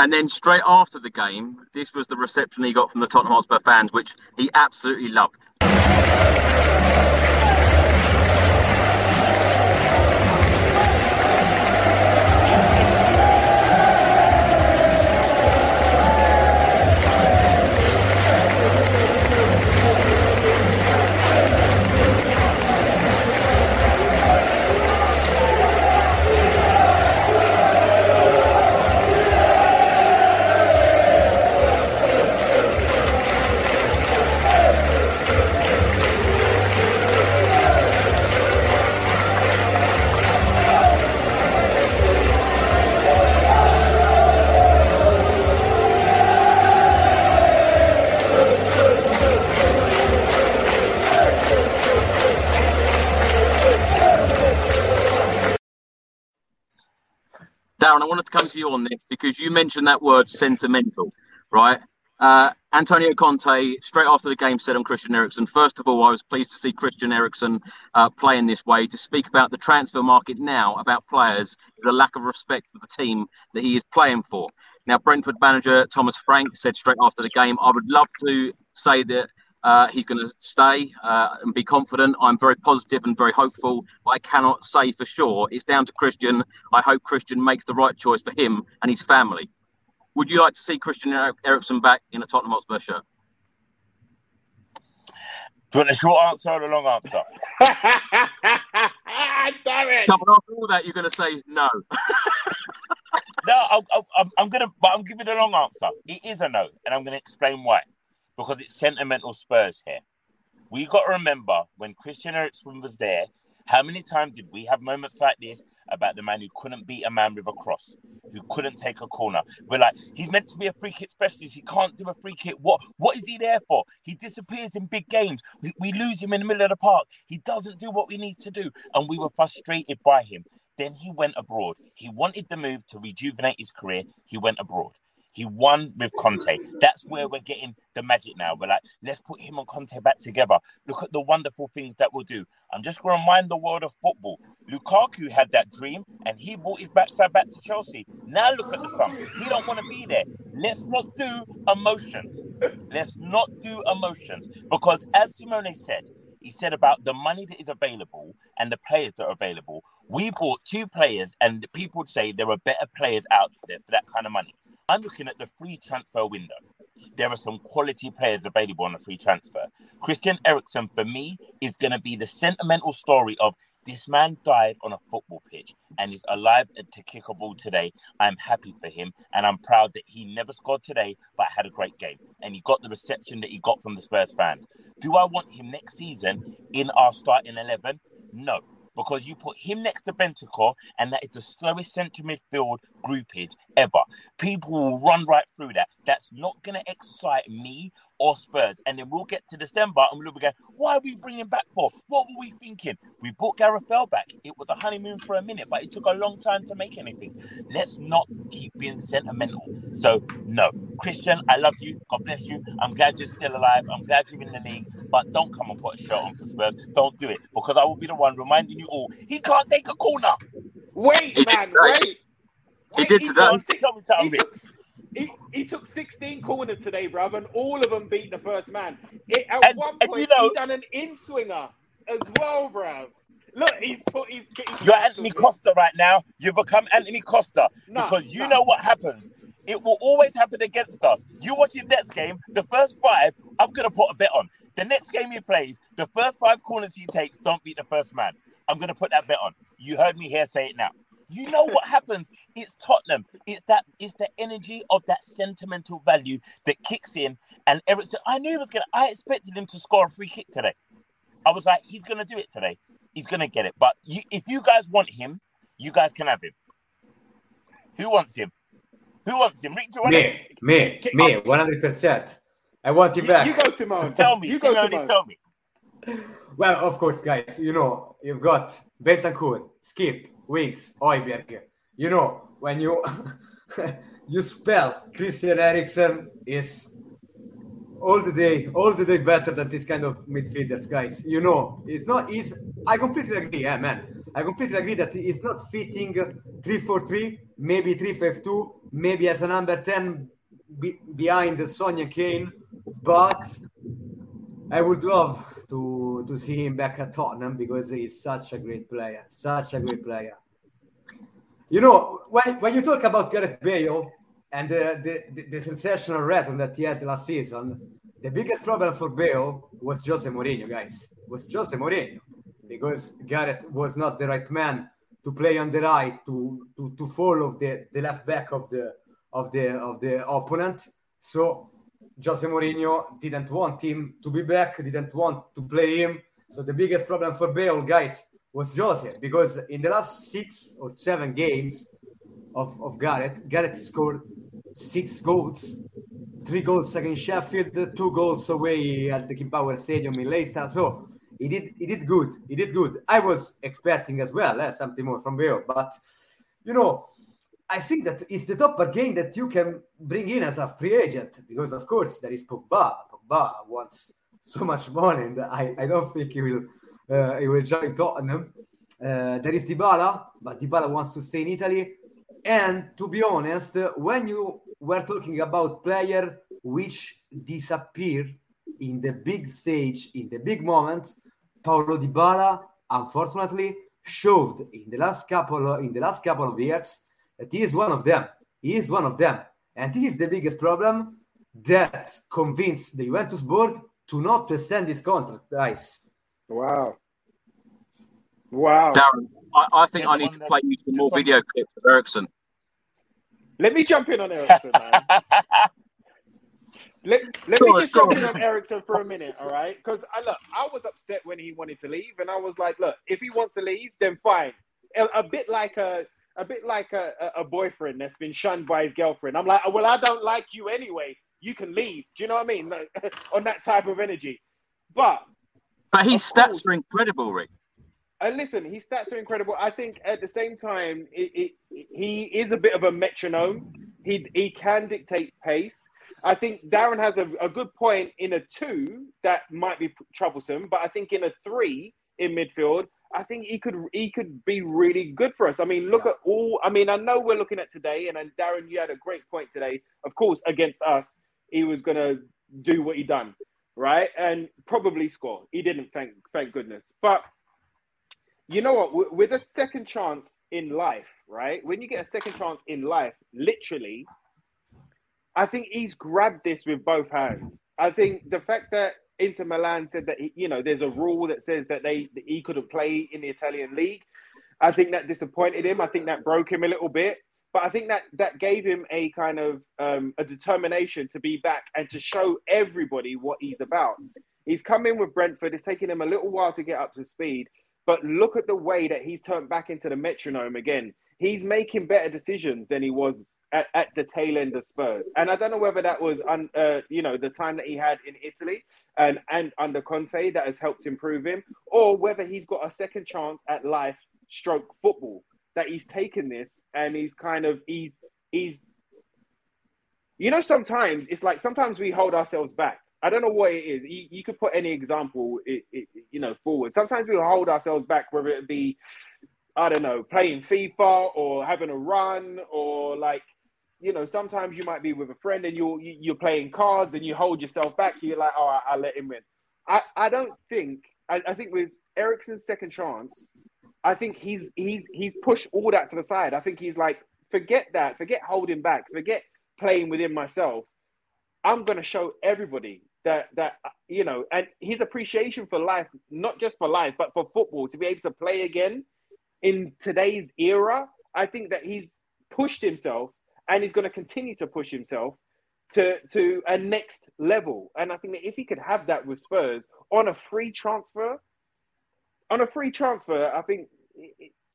And then straight after the game, this was the reception he got from the Tottenham Hotspur fans, which he absolutely loved. I wanted to come to you on this because you mentioned that word sentimental, right? Uh, Antonio Conte, straight after the game, said on Christian Eriksen, first of all, I was pleased to see Christian Eriksen uh, play in this way. To speak about the transfer market now, about players, the lack of respect for the team that he is playing for. Now, Brentford manager Thomas Frank said straight after the game, I would love to say that uh, he's going to stay uh, and be confident. I'm very positive and very hopeful, but I cannot say for sure. It's down to Christian. I hope Christian makes the right choice for him and his family. Would you like to see Christian Er- Eriksen back in a Tottenham Hotspur shirt? Do you want a short answer or a long answer? Damn it! No, but after all that, you're going to say no. No, I'll, I'll, I'm, I'm gonna, but I'm giving a long answer. It is a no, and I'm gonna explain why. Because it's sentimental Spurs here. We got to remember when Christian Eriksen was there. How many times did we have moments like this about the man who couldn't beat a man with a cross, who couldn't take a corner? We're like, he's meant to be a free kick specialist. He can't do a free kick. What? What is he there for? He disappears in big games. We, we lose him in the middle of the park. He doesn't do what we need to do, and we were frustrated by him. Then he went abroad. He wanted the move to rejuvenate his career. He went abroad. He won with Conte. That's where we're getting the magic now. We're like, let's put him and Conte back together. Look at the wonderful things that we'll do. I'm just going to remind the world of football. Lukaku had that dream and he brought his backside back to Chelsea. Now look at the son. He don't want to be there. Let's not do emotions. Let's not do emotions because as Simone said, he said about the money that is available and the players that are available. We bought two players, and people say there are better players out there for that kind of money. I'm looking at the free transfer window. There are some quality players available on a free transfer. Christian Eriksen, for me, is going to be the sentimental story of this man died on a football pitch and is alive to kick a ball today. I'm happy for him and I'm proud that he never scored today but had a great game and he got the reception that he got from the Spurs fans. Do I want him next season in our starting 11? No. Because you put him next to Bentancur, and that is the slowest centre midfield groupage ever. People will run right through that. That's not going to excite me or Spurs. And then we'll get to December and we'll be going, why are we bringing back for? What were we thinking? We bought Gareth Bale back. It was a honeymoon for a minute, but it took a long time to make anything. Let's not keep being sentimental. So, no. Christian, I love you. God bless you. I'm glad you're still alive. I'm glad you're in the league. But don't come and put a shirt on for Spurs. Don't do it because I will be the one reminding you all he can't take a corner. Wait, He man, did wait. He did today. Tell me something, He Rick. took, he, he took 16 corners today, bruv, and all of them beat the first man. It, at And- one point, you know- he done an in swinger as well, bruv. Look, he's put he's, he's You're Anthony Costa right now. You've become Anthony Costa Nah, because you nah. know what happens. It will always happen against us. You watch your next game, the first five, I'm gonna put a bet on. The next game he plays, the first five corners he takes don't beat the first man. I'm gonna put that bet on. You heard me here say it now. You know what happens? It's Tottenham. It's that. It's the energy of that sentimental value that kicks in. And Eriksen, I knew he was gonna. I expected him to score a free kick today. I was like, he's gonna do it today. He's gonna get it. But you, if you guys want him, you guys can have him. Who wants him? Who wants him? Rick, do you want him? Me, me, me, 100%. I want you back. You go, Simone. Tell me. You go, Simeone, Simone. tell me. Well, of course, guys, you know, you've got Bentancur, Skip, Winks, Hojbjerg. You know, when you you spell Christian Eriksen is all the day, all the day better than this kind of midfielders, guys. You know, it's not, it's, I completely agree, yeah, man. I completely agree that it's not fitting 3 4 3, maybe 3 5 2, maybe as a number 10 be, behind Sonia Kane, but I would love to to see him back at Tottenham because he's such a great player, such a great player. You know, when when you talk about Gareth Bale and the the, the, sensational return that he had last season, the biggest problem for Bale was Jose Mourinho, guys. Was Jose Mourinho because Gareth was not the right man to play on the right to to, to follow the, the left back of the of the of the opponent. So Jose Mourinho didn't want him to be back, didn't want to play him. So the biggest problem for Bale, guys, was Jose because in the last six or seven games of, of Gareth, Gareth scored six goals, three goals against Sheffield, two goals away at the King Power Stadium in Leicester. So he did he did good. He did good. I was expecting as well eh, something more from Bale, but you know, I think that it's the top bargain that you can bring in as a free agent because, of course, there is Pogba. Pogba wants so much money, and I, I don't think he will uh, he will join Tottenham. Uh, there is Dybala, but Dybala wants to stay in Italy. And to be honest, when you were talking about player which disappear in the big stage, in the big moments, Paulo Dybala, unfortunately, showed in the last couple in the last couple of years he is one of them. He is one of them. And this is the biggest problem that convinced the Juventus board to not to extend this contract, guys. Wow. Wow. Darren, I, I think I need to play you some more video clips of Eriksen. Let me jump in on Eriksen, man. Let, let Go me on, just go jump on. in on Eriksen for a minute, all right? Because I look, I was upset when he wanted to leave, and I was like, look, if he wants to leave, then fine. A, a bit like a a bit like a, a, boyfriend that's been shunned by his girlfriend. I'm like, well, I don't like you anyway. You can leave. Do you know what I mean? Like, on that type of energy. But But his stats course. are incredible, Rick. and listen, his stats are incredible. I think at the same time, it, it, he is a bit of a metronome. He he can dictate pace. I think Darren has a, a good point in a two that might be troublesome, but I think in a three in midfield, I think he could he could be really good for us. I mean, look at all. I mean, I know we're looking at today, and, and Darren, you had a great point today. Of course, against us, he was going to do what he done, right, and probably score. He didn't, thank thank goodness. But you know what? With a second chance in life, right? When you get a second chance in life, literally, I think he's grabbed this with both hands. I think the fact that Inter Milan said that he, you know there's a rule that says that they that he couldn't play in the Italian league. I think that disappointed him. I think that broke him a little bit. But I think that that gave him a kind of um, a determination to be back and to show everybody what he's about. He's come in with Brentford. It's taken him a little while to get up to speed. But look at the way that he's turned back into the metronome again. He's making better decisions than he was at, at the tail end of Spurs. And I don't know whether that was, un, uh, you know, the time that he had in Italy and, and under Conte that has helped improve him, or whether he's got a second chance at life stroke football that he's taken this and he's kind of he's he's you know sometimes it's like sometimes we hold ourselves back. I don't know what it is. You, you could put any example it, it, you know forward. Sometimes we hold ourselves back whether it be i don't know playing fifa or having a run or like you know sometimes you might be with a friend and you're you're playing cards and you hold yourself back you're like oh i, I let him win i i don't think I, I think with Eriksen's second chance I think he's he's he's pushed all that to the side. I think he's like, forget that, forget holding back, forget playing within myself. I'm gonna show everybody that that you know, and his appreciation for life, not just for life, but for football, to be able to play again in today's era. I think that he's pushed himself and he's going to continue to push himself to to a next level. And I think that if he could have that with Spurs on a free transfer, on a free transfer, I think,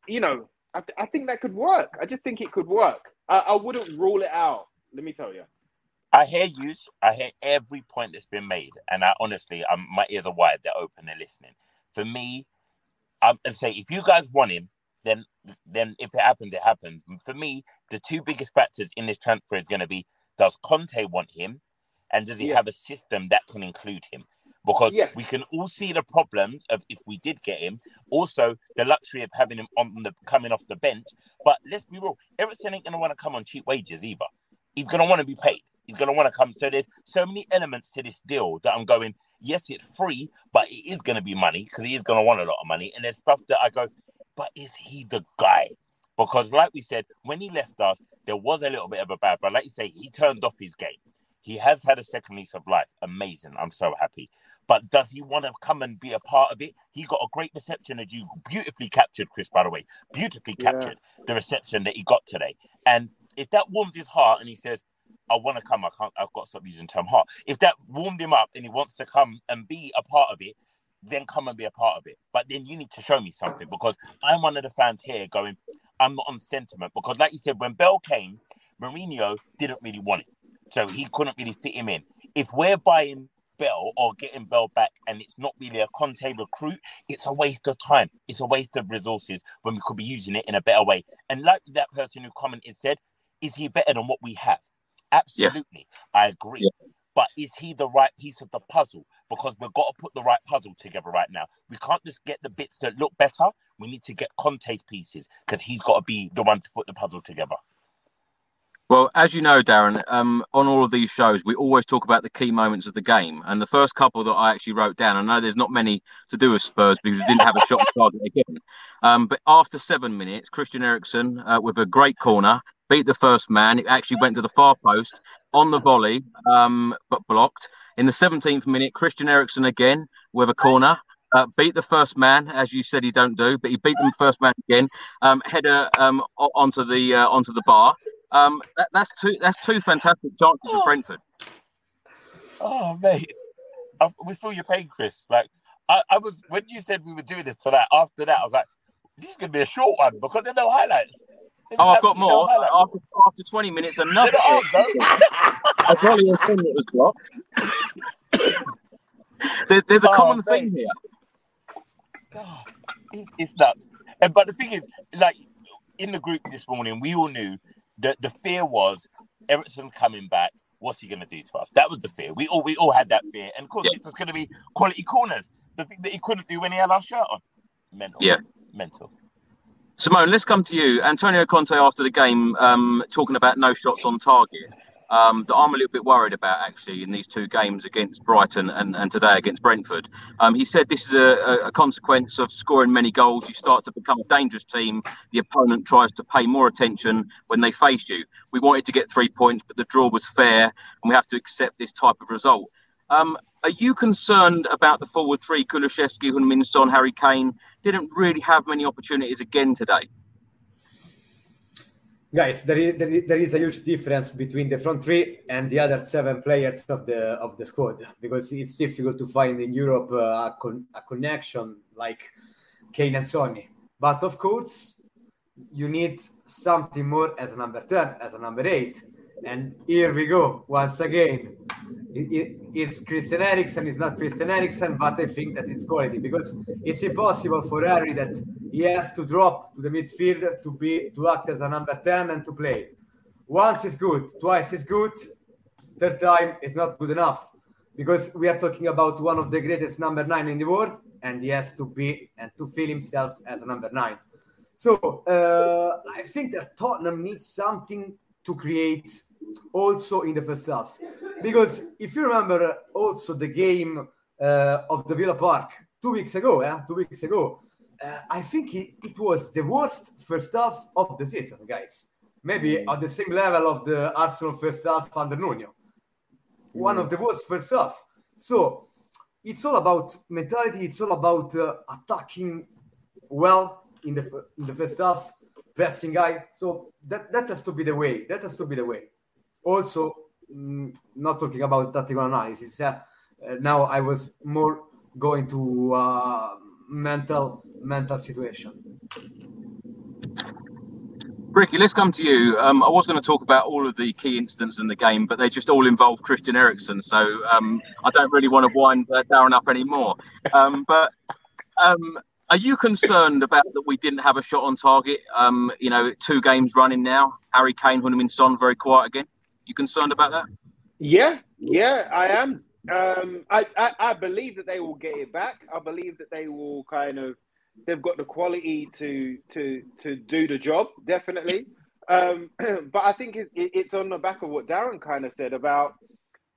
you know, I, th- I think that could work. I just think it could work. I, I wouldn't rule it out. Let me tell you. I hear you. I hear every point that's been made, and I honestly, I'm, my ears are wide. They're open. They're listening. For me, I'm and say if you guys want him, then then if it happens, it happens. For me, the two biggest factors in this transfer is going to be: Does Conte want him, and does he yeah. have a system that can include him? because yes. we can all see the problems of if we did get him. Also, the luxury of having him on the coming off the bench. But let's be real, Eriksen ain't gonna want to come on cheap wages either. He's gonna want to be paid. He's gonna want to come. So there's so many elements to this deal that I'm going. Yes, it's free, but it is gonna be money because he is gonna want a lot of money. And there's stuff that I go, but is he the guy? Because like we said, when he left us, there was a little bit of a bad, but like you say, he turned off his game. He has had a second lease of life. Amazing. I'm so happy. But does he want to come and be a part of it? He got a great reception, as you beautifully captured, Chris, by the way. Beautifully captured yeah. the reception that he got today. And if that warms his heart and he says, I want to come, I can't, I've got to stop using the term heart. If that warmed him up and he wants to come and be a part of it, then come and be a part of it. But then you need to show me something because I'm one of the fans here going, I'm not on sentiment. Because, like you said, when Bale came, Mourinho didn't really want it. So he couldn't really fit him in. If we're buying Bale or getting Bale back and it's not really a Conte recruit, it's a waste of time. It's a waste of resources when we could be using it in a better way. And like that person who commented said, is he better than what we have? Absolutely. Yeah. I agree. Yeah. But is he the right piece of the puzzle? Because we've got to put the right puzzle together right now. We can't just get the bits that look better. We need to get Conte's pieces because he's got to be the one to put the puzzle together. Well, as you know, Darren, um, on all of these shows, we always talk about the key moments of the game. And the first couple that I actually wrote down, I know there's not many to do with Spurs because we didn't have a shot on target again. Um, but after seven minutes, Christian Eriksen uh, with a great corner beat the first man. It actually went to the far post on the volley, um, but blocked. In the 17th minute, Christian Eriksen again with a corner. Uh, beat the first man, as you said he don't do, but he beat the first man again. Um, header um, onto the uh, onto the bar. Um, that, that's two. That's two fantastic chances for Brentford. Oh mate, I, we feel your pain, Chris. Like I, I, was when you said we were doing this tonight. After that, I was like, this is gonna be a short one because there's no highlights. Oh, I've got more. No after, after 20 minutes, another. I probably assumed it was blocked. there, there's a oh, common mate. thing here. God, it's, it's nuts. But the thing is, like in the group this morning, we all knew the, the fear was Eriksen's coming back. What's he going to do to us? That was the fear. We all we all had that fear. And of course, yeah. it's going to be quality corners. The thing that he couldn't do when he had our shirt on. Mental. Yeah. Mental. Simone, let's come to you. Antonio Conte after the game, um, talking about no shots on target um, that I'm a little bit worried about actually in these two games against Brighton and, and today against Brentford. Um, he said this is a, a, consequence of scoring many goals. You start to become a dangerous team. The opponent tries to pay more attention when they face you. We wanted to get three points, but the draw was fair, and we have to accept this type of result. Um, are you concerned about the forward three, Kulusevski, Heung-min Son, Harry Kane? Didn't really have many opportunities again today guys there is, there is, there is a huge difference between the front three and the other seven players of the of the squad because it's difficult to find in europe uh, a, con- a connection like Kane and Sonny. But of course, you need something more as a number 10, as a number 8. And here we go once again. It, it, it's Christian Eriksen, it's not Christian Eriksen, but I think that it's quality because it's impossible for Harry that he has to drop to the midfield to be to act as a number 10 and to play. Once is good, twice is good, third time is not good enough because we are talking about one of the greatest number nine in the world and he has to be and to feel himself as a number nine. So uh, I think that Tottenham needs something to create also in the first half. Because if you remember also the game uh, of the Villa Park two weeks ago, yeah, two weeks ago, uh, I think it, it, was the worst first half of the season, guys. Maybe at the same level of the Arsenal first half under Nuno. One of the worst first half. So it's all about mentality. It's all about uh, attacking well in the in the first half, pressing guy. So that that has to be the way. That has to be the way. Also, mm, not talking about tactical analysis. Uh, now I was more going to uh, mental mental situation. Ricky, let's come to you. Um, I was going to talk about all of the key incidents in the game, but they just all involve Christian Eriksen, so um, I don't really want to wind uh, Darren up anymore. Um, but um, are you concerned about that we didn't have a shot on target? Um, you know, two games running now. Harry Kane, Heung-min Son, very quiet again. You concerned about that? Yeah, yeah, I am. Um, I, I, I believe that they will get it back. I believe that they will kind of they've got the quality to to to do the job definitely. Um, but I think it, it, it's on the back of what Darren kind of said about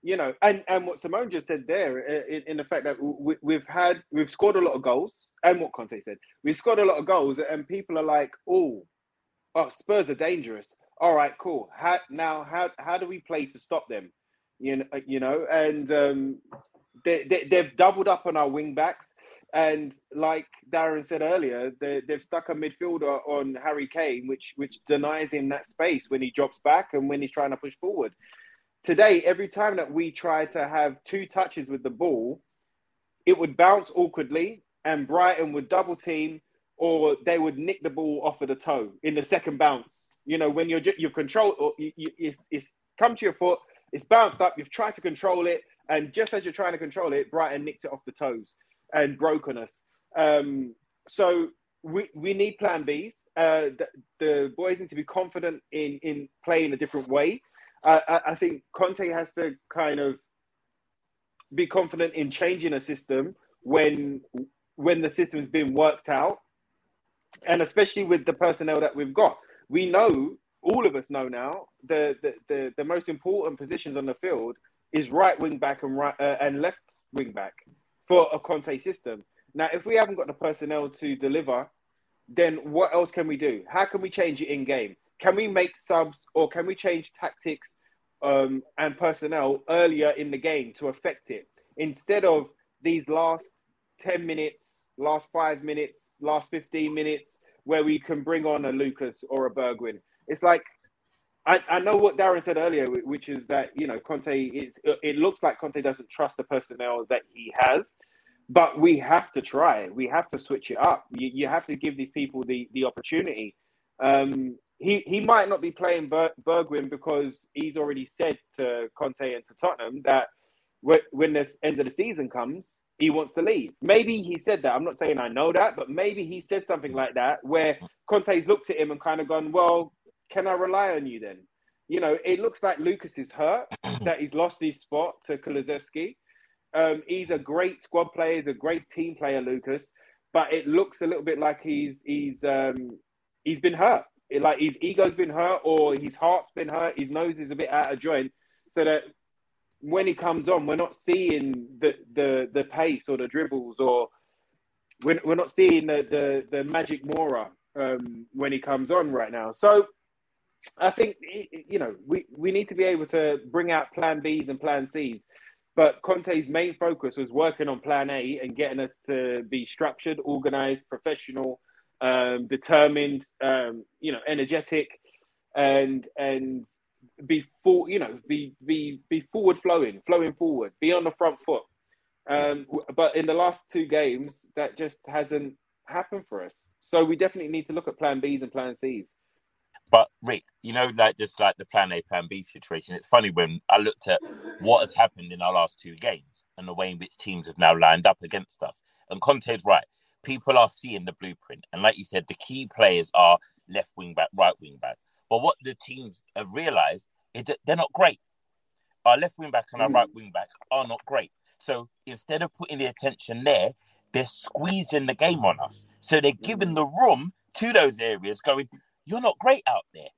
you know, and and what Simone just said there in, in the fact that we, have had we've scored a lot of goals, and what Conte said, we've scored a lot of goals, and people are like, oh, oh, Spurs are dangerous. All right, cool. How, now, how how do we play to stop them? You know, you know, and um, they, they they've doubled up on our wing backs, and like Darren said earlier, they, they've stuck a midfielder on Harry Kane, which which denies him that space when he drops back and when he's trying to push forward today, every time that we try to have two touches with the ball, it would bounce awkwardly, and Brighton would double team, or they would nick the ball off of the toe in the second bounce. You know, when you're you've controlled, you, you, it's, it's come to your foot, it's bounced up, you've tried to control it, and just as you're trying to control it, Brighton nicked it off the toes and broken us. Um, so we, we need plan Bs. Uh, the, the boys need to be confident in in playing a different way. I, I think Conte has to kind of be confident in changing a system when when the system's been worked out, and especially with the personnel that we've got. We know, all of us know now, the the, the, the most important positions on the field is right wing back and right uh, and left wing back for a Conte system. Now, if we haven't got the personnel to deliver, then what else can we do? How can we change it in game? can we make subs or can we change tactics um, and personnel earlier in the game to affect it instead of these last 10 minutes, last five minutes, last 15 minutes where we can bring on a Lucas or a Bergwijn. It's like, I, I know what Darren said earlier, which is that, you know, Conte is, it looks like Conte doesn't trust the personnel that he has but we have to try. We have to switch it up. You, you have to give these people the the opportunity. Um, he he might not be playing Ber- Bergwijn because he's already said to Conte and to Tottenham that when the end of the season comes, he wants to leave. Maybe he said that. I'm not saying I know that, but maybe he said something like that where Conte's looked at him and kind of gone, "Well, can I rely on you then?" You know, it looks like Lucas is hurt, that he's lost his spot to Kulusevski. Um, he's a great squad player, he's a great team player, Lucas, but it looks a little bit like he's he's um, he's been hurt like his ego's been hurt or his heart's been hurt, his nose is a bit out of joint, so that when he comes on, we're not seeing the the, the pace or the dribbles or we're, we're not seeing the the, the magic Moura um, when he comes on right now. So I think you know we, we need to be able to bring out Plan Bs and Plan Cs. But Conte's main focus was working on Plan A and getting us to be structured, organized, professional, um, determined, um, you know, energetic, and and be for, you know be be be forward flowing, flowing forward, be on the front foot. Um, but in the last two games, that just hasn't happened for us. So we definitely need to look at plan Bs and plan Cs. But Rick, you know, like just like the plan A, plan B situation, it's funny when I looked at what has happened in our last two games and the way in which teams have now lined up against us. And Conte's right. People are seeing the blueprint. And like you said, the key players are left wing back, right wing back. But what the teams have realized is that they're not great. Our left wing back and our mm. right wing back are not great. So instead of putting the attention there, they're squeezing the game on us. So they're giving the room to those areas, going, You're not great out there.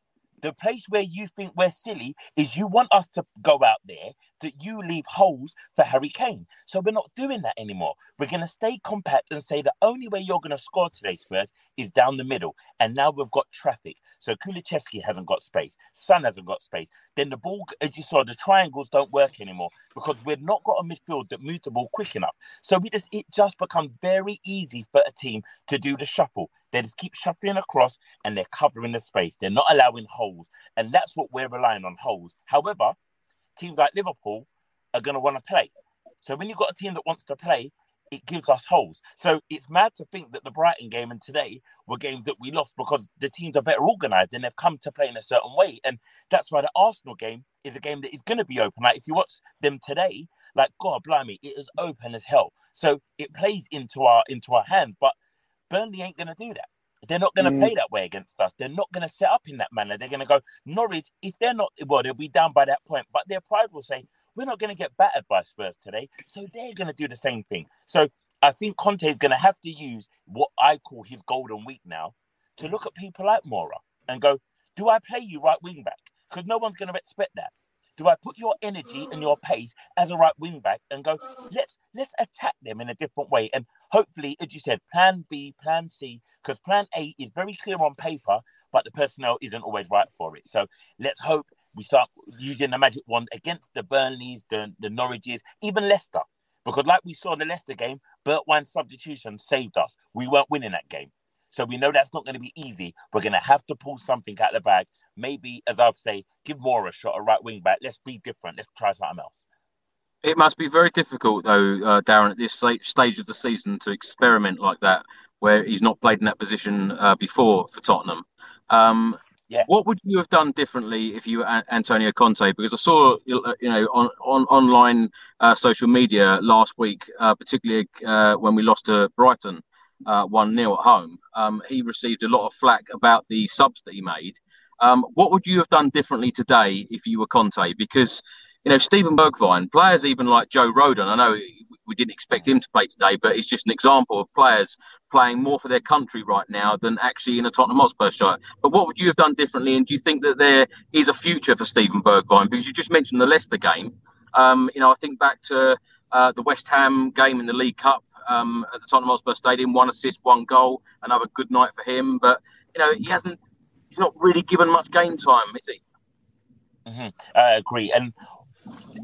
The place where you think we're silly is you want us to go out there that you leave holes for Harry Kane. So we're not doing that anymore. We're going to stay compact and say the only way you're going to score today, Spurs, is down the middle. And now we've got traffic. So Kulusevski hasn't got space. Son hasn't got space. Then the ball, as you saw, the triangles don't work anymore because we've not got a midfield that moves the ball quick enough. So we just it just becomes very easy for a team to do the shuffle. They just keep shuffling across and they're covering the space. They're not allowing holes. And that's what we're relying on holes. However, teams like Liverpool are going to want to play. So when you've got a team that wants to play, it gives us holes. So it's mad to think that the Brighton game and today were games that we lost because the teams are better organised and they've come to play in a certain way. And that's why the Arsenal game is a game that is going to be open. Like if you watch them today, like God blimey, it is open as hell. So it plays into our into our hands. But Burnley ain't going to do that. They're not going to mm. play that way against us. They're not going to set up in that manner. They're going to go Norwich. If they're not, well, they'll be down by that point. But their pride will say, we're not going to get battered by Spurs today. So they're going to do the same thing. So I think Conte is going to have to use what I call his golden week now to look at people like Moura and go, do I play you right wing back? Because no one's going to expect that. Do I put your energy and your pace as a right wing back and go, let's let's attack them in a different way? And hopefully, as you said, plan B, plan C, because plan A is very clear on paper, but the personnel isn't always right for it. So let's hope we start using the magic wand against the Burnleys, the, the Norwiches, even Leicester. Because like we saw in the Leicester game, Bergwijn's substitution saved us. We weren't winning that game. So we know that's not going to be easy. We're going to have to pull something out of the bag. Maybe, as I've say, give Moura a shot, a right wing back. Let's be different. Let's try something else. It must be very difficult, though, uh, Darren, at this stage of the season to experiment like that, where he's not played in that position uh, before for Tottenham. Um, yeah. What would you have done differently if you were Antonio Conte? Because I saw, you know, on, on online uh, social media last week, uh, particularly uh, when we lost to Brighton uh, 1 0 at home, um, he received a lot of flack about the subs that he made. Um, what would you have done differently today if you were Conte? Because you know, Steven Bergwijn, players even like Joe Rodon, I know we didn't expect him to play today, but it's just an example of players playing more for their country right now than actually in a Tottenham Hotspur shirt. But what would you have done differently? And do you think that there is a future for Steven Bergwijn? Because you just mentioned the Leicester game. Um, you know, I think back to uh, the West Ham game in the League Cup um, at the Tottenham Hotspur Stadium, one assist, one goal, another good night for him. But, you know, he hasn't, he's not really given much game time, is he? Mm-hmm. I agree. And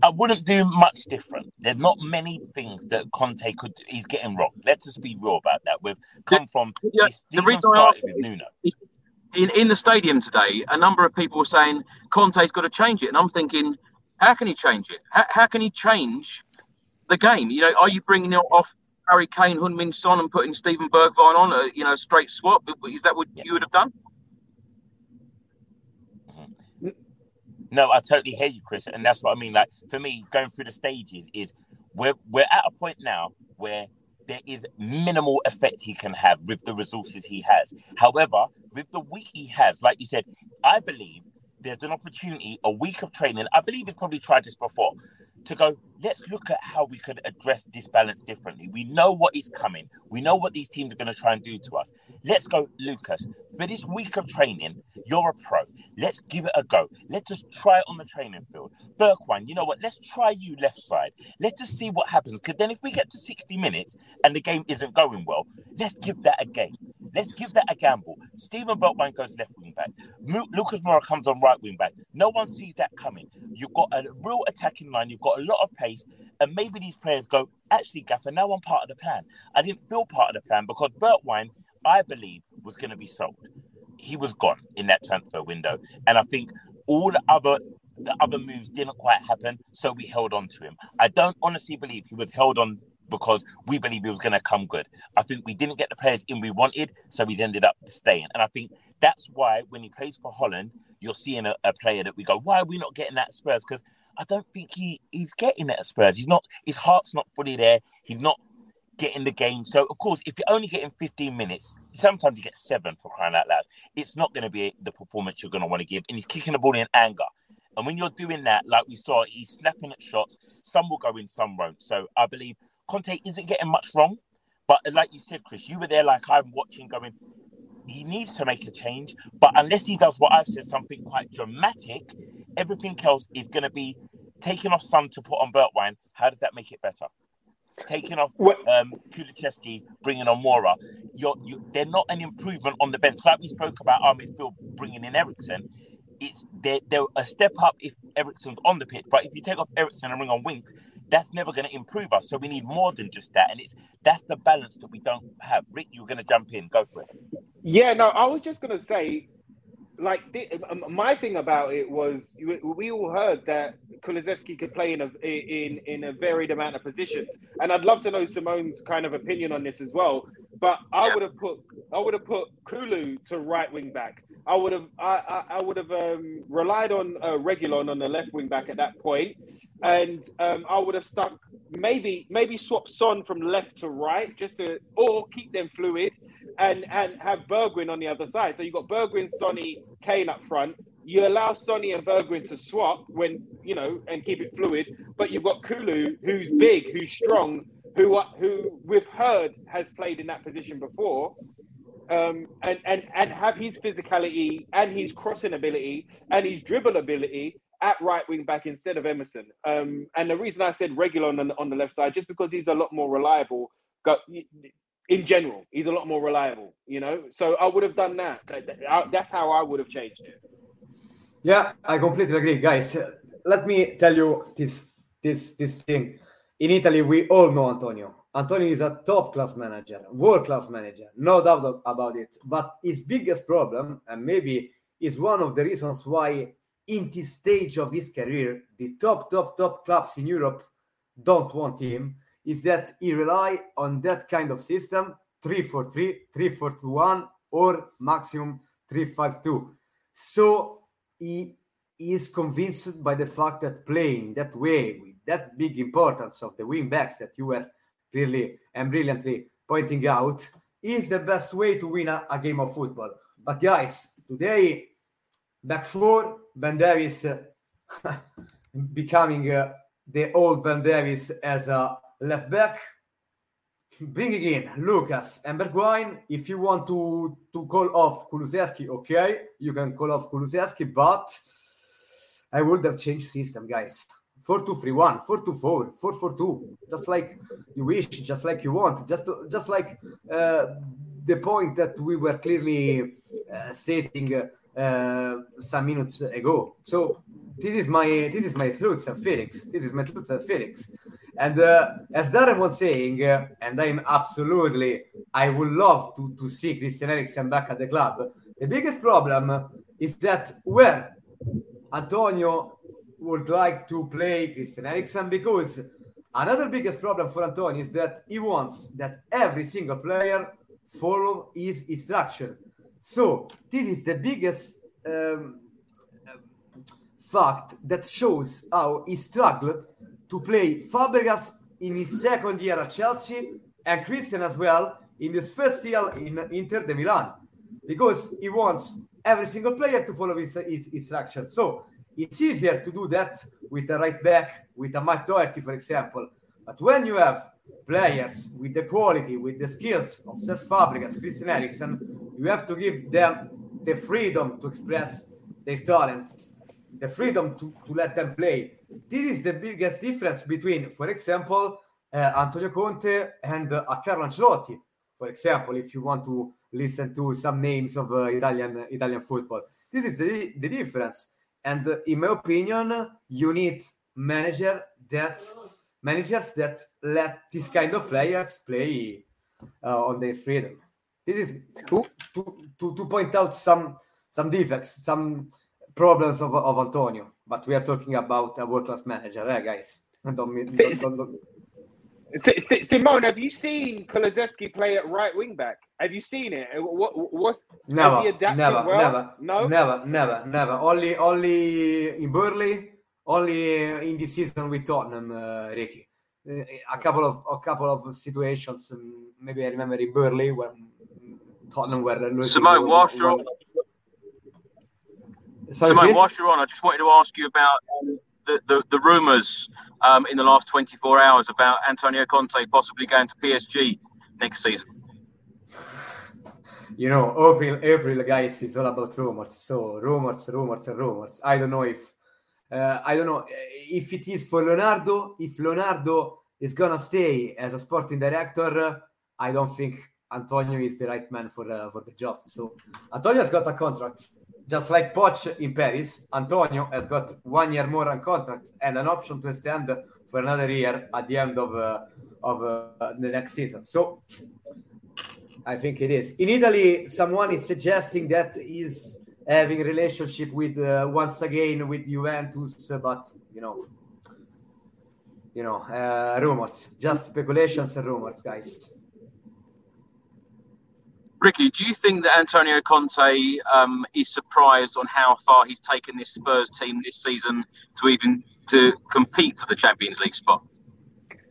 I wouldn't do much different. There's not many things that Conte could he's getting wrong. Let's just be real about that. We've come from yeah, the reason started with Nuno. In in the stadium today, a number of people were saying Conte's got to change it, and I'm thinking, how can he change it? How, how can he change the game? You know, are you bringing off Harry Kane, Heung-min Son, and putting Steven Bergwijn on a you know straight swap? Is that what yeah. you would have done? No, I totally hear you, Chris, and that's what I mean. Like for me, going through the stages is we're we're at a point now where there is minimal effect he can have with the resources he has. However, with the week he has, like you said, I believe there's an opportunity, a week of training. I believe he's probably tried this before to go, let's look at how we could address this balance differently. We know what is coming. We know what these teams are going to try and do to us. Let's go, Lucas. For this week of training, you're a pro. Let's give it a go. Let's just try it on the training field. Bergwijn, you know what? Let's try you left side. Let's just see what happens. Because then if we get to 60 minutes and the game isn't going well, let's give that a game. Let's give that a gamble. Steven Bergwijn goes left wing back. Lucas Moura comes on right wing back. No one sees that coming. You've got a real attacking line. You've got a lot of pace. And maybe these players go, actually, Gaffer, now I'm part of the plan. I didn't feel part of the plan because Bergwijn, I believe, was going to be sold. He was gone in that transfer window. And I think all the other the other moves didn't quite happen, so we held on to him. I don't honestly believe he was held on because we believe he was going to come good. I think we didn't get the players in we wanted, so he's ended up staying. And I think that's why when he plays for Holland, you're seeing a, a player that we go, why are we not getting that Spurs? Because I don't think he he's getting it at Spurs. He's not. His heart's not fully there. He's not getting the game. So of course, if you're only getting 15 minutes, sometimes you get seven for crying out loud. It's not going to be the performance you're going to want to give. And he's kicking the ball in anger. And when you're doing that, like we saw, he's snapping at shots. Some will go in, some won't. So I believe Conte isn't getting much wrong. But like you said, Chris, you were there like I'm watching going, he needs to make a change. But unless he does what I've said, something quite dramatic, everything else is going to be taking off Son to put on Bergwijn. How does that make it better? Taking off um, Kulusevski, bringing on Moura, you're, you, they're not an improvement on the bench. Like we spoke about our midfield bringing in Eriksen, it's they're, they're a step up if Eriksen's on the pitch. But if you take off Eriksen and bring on Winks, that's never going to improve us. So we need more than just that, and it's that's the balance that we don't have. Rick, you were going to jump in. Go for it. Yeah, no, I was just going to say, like, um, my thing about it was we all heard that Kulusevski could play in a in in a varied amount of positions, and I'd love to know Simone's kind of opinion on this as well. But I would have put I would have put Kulu to right wing back. I would have I, I, I would have um, relied on uh, Reguilon on the left wing back at that point, and um, I would have stuck maybe maybe swap Son from left to right just to or keep them fluid, and and have Bergwijn on the other side. So you got Bergwijn, Sonny, Kane up front. You allow Sonny and Bergwijn to swap when you know and keep it fluid, but you've got Kulu who's big, who's strong, who who we've heard has played in that position before, um, and and and have his physicality and his crossing ability and his dribble ability at right wing back instead of Emerson. Um, and the reason I said Reguilon the, on the left side, just because he's a lot more reliable. In general, he's a lot more reliable. You know, so I would have done that. That's how I would have changed it. Yeah, I completely agree, guys. Let me tell you this this this thing. In Italy, we all know Antonio. Antonio is a top class manager, world class manager, no doubt about it. But his biggest problem, and maybe is one of the reasons why, in this stage of his career, the top, top, top clubs in Europe don't want him, is that he rely on that kind of system 3-4-3, 3-4-2-1, or maximum 3-5-2. So he is convinced by the fact that playing that way with that big importance of the wing backs that you were clearly and brilliantly pointing out is the best way to win a, a game of football. But guys, today back four, Ben Davies uh, becoming uh, the old Ben Davies as a left back. Bringing in Lucas and Bergwijn. If you want to, to call off Kulusevski, okay, you can call off Kulusevski, but I would have changed system, guys. 4231 424 442 just like you wish just like you want just just like uh, the point that we were clearly uh, stating uh, some minutes ago. So this is my this is my truth Felix. This is my truth Felix. And uh, as Darren was saying uh, and I'm absolutely I would love to, to see Christian Eriksen back at the club. The biggest problem is that where Antonio would like to play Christian Eriksen because another biggest problem for Antonio is that he wants that every single player follow his instruction. So this is the biggest um, fact that shows how he struggled to play Fabregas in his second year at Chelsea and Christian as well in his first year in Inter de Milan because he wants every single player to follow his, his instructions. So it's easier to do that with a right back, with a Matt Doherty, for example. But when you have players with the quality, with the skills of Cesc Fabregas, Christian Eriksen, you have to give them the freedom to express their talent, the freedom to, to let them play. This is the biggest difference between, for example, uh, Antonio Conte and uh, Carlo Ancelotti. For example, if you want to listen to some names of uh, Italian Italian football, this is the, the difference. And uh, in my opinion, you need manager that managers that let this kind of players play uh, on their freedom. This is to, to, to point out some some defects, some problems of, of Antonio. But we are talking about a world class manager, eh, guys? Don't, don't, don't, Simone, have you seen Kulusevski play at right wing back? Have you seen it? What what's Never, never, well? never, no, never, never, never. Only, only in Burnley, only in this season with Tottenham, uh, Ricky. Uh, a couple of a couple of situations. Um, maybe I remember in Burnley when Tottenham were losing. Simone, one- whilst you're on, Sorry, Simone, whilst you're on, I just wanted to ask you about um, the, the, the rumours um, in the last 24 hours about Antonio Conte possibly going to PSG next season. you know, April, April, guys, is all about rumors. So rumors, rumors, and rumors. I don't know if, uh, I don't know if it is for Leonardo. If Leonardo is gonna stay as a sporting director, I don't think Antonio is the right man for uh, for the job. So Antonio has got a contract, just like Poch in Paris. Antonio has got one year more on contract and an option to extend for another year at the end of uh, of uh, the next season. So I think it is. In Italy, someone is suggesting that he's having relationship with uh, once again with Juventus, but you know, you know, uh, rumors, just speculations and rumors, guys. Ricky, do you think that Antonio Conte um, is surprised on how far he's taken this Spurs team this season to even to compete for the Champions League spot?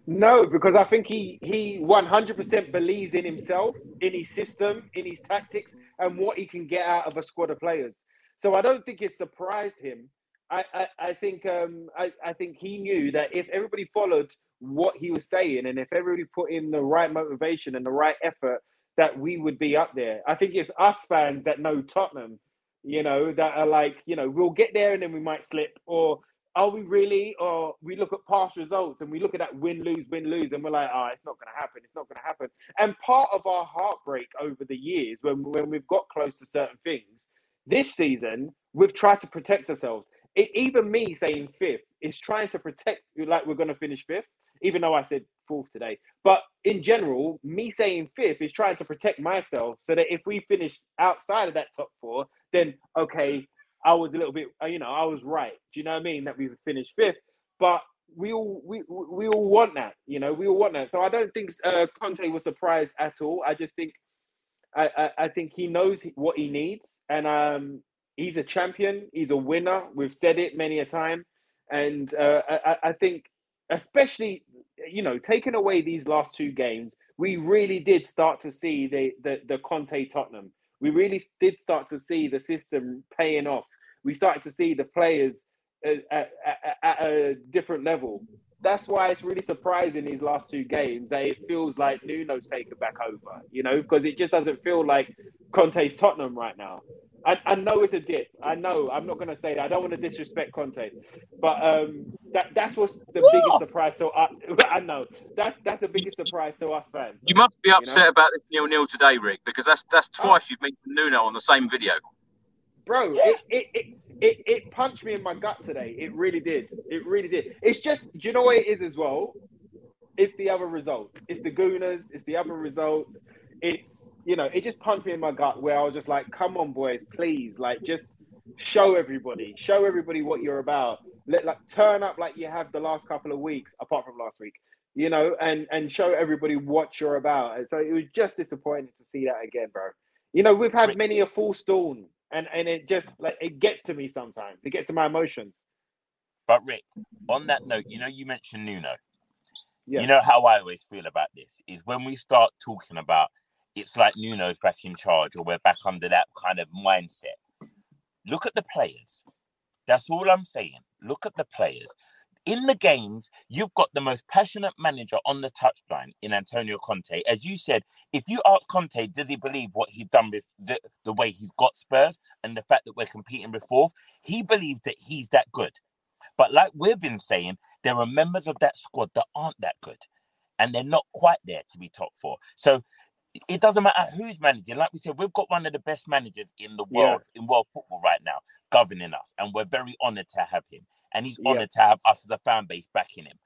No, because I think he he one hundred percent believes in himself, in his system, in his tactics, and what he can get out of a squad of players. So I don't think it surprised him. I I, I think um I, I think he knew that if everybody followed what he was saying and if everybody put in the right motivation and the right effort, that we would be up there. I think it's us fans that know Tottenham, you know, that are like, you know, we'll get there and then we might slip, or are we really? Or we look at past results and we look at that win, lose, win, lose, and we're like, oh, it's not going to happen. It's not going to happen. And part of our heartbreak over the years, when when we've got close to certain things, this season we've tried to protect ourselves. It, even me saying fifth is trying to protect, you like we're going to finish fifth, even though I said fourth today. But in general, me saying fifth is trying to protect myself so that if we finish outside of that top four, then okay, I was a little bit, uh, you know, I was right. Do you know what I mean? That we would finish fifth, but we all we we all want that, you know, we all want that. So I don't think uh, Conte was surprised at all. I just think I, I I think he knows what he needs, and um, he's a champion. He's a winner. We've said it many a time, and uh, I, I think especially you know taking away these last two games, we really did start to see the the, the Conte Tottenham. We really did start to see the system paying off. We started to see the players uh, at, at, at, at a different level. That's why it's really surprising these last two games that it feels like Nuno's taken back over, you know, because it just doesn't feel like Conte's Tottenham right now. I, I know it's a dip. I know. I'm not going to say that. I don't want to disrespect Conte, but um, that that's what's the biggest surprise. So I, I know that's that's the biggest surprise to us fans. You must be know? upset about this nil nil today, Rick, because that's that's twice you've mentioned Nuno on the same video. bro. It, it, it, it, it punched me in my gut today. It really did. It really did. It's just, do you know what it is as well? It's the other results. It's the Gooners. It's the other results. It's, you know, it just punched me in my gut where I was just like, come on, boys, please. Like, just show everybody, show everybody what you're about. Let, like, turn up like you have the last couple of weeks, apart from last week, you know, and, and show everybody what you're about. And so it was just disappointing to see that again, bro. You know, we've had many a full stone and and it just like it gets to me sometimes. It gets to my emotions. But Rick, on that note, you know, you mentioned Nuno. Yeah. You know how I always feel about this is when we start talking about it's like Nuno's back in charge or we're back under that kind of mindset. Look at the players. That's all I'm saying. Look at the players. In the games, you've got the most passionate manager on the touchline in Antonio Conte. As you said, if you ask Conte, does he believe what he's done with the, the way he's got Spurs and the fact that we're competing with fourth? He believes that he's that good. But like we've been saying, there are members of that squad that aren't that good. And they're not quite there to be top four. So it doesn't matter who's managing. Like we said, we've got one of the best managers in the world, in world football right now, governing us. And we're very honored to have him. And he's Yeah. honored to have us as a fan base backing him.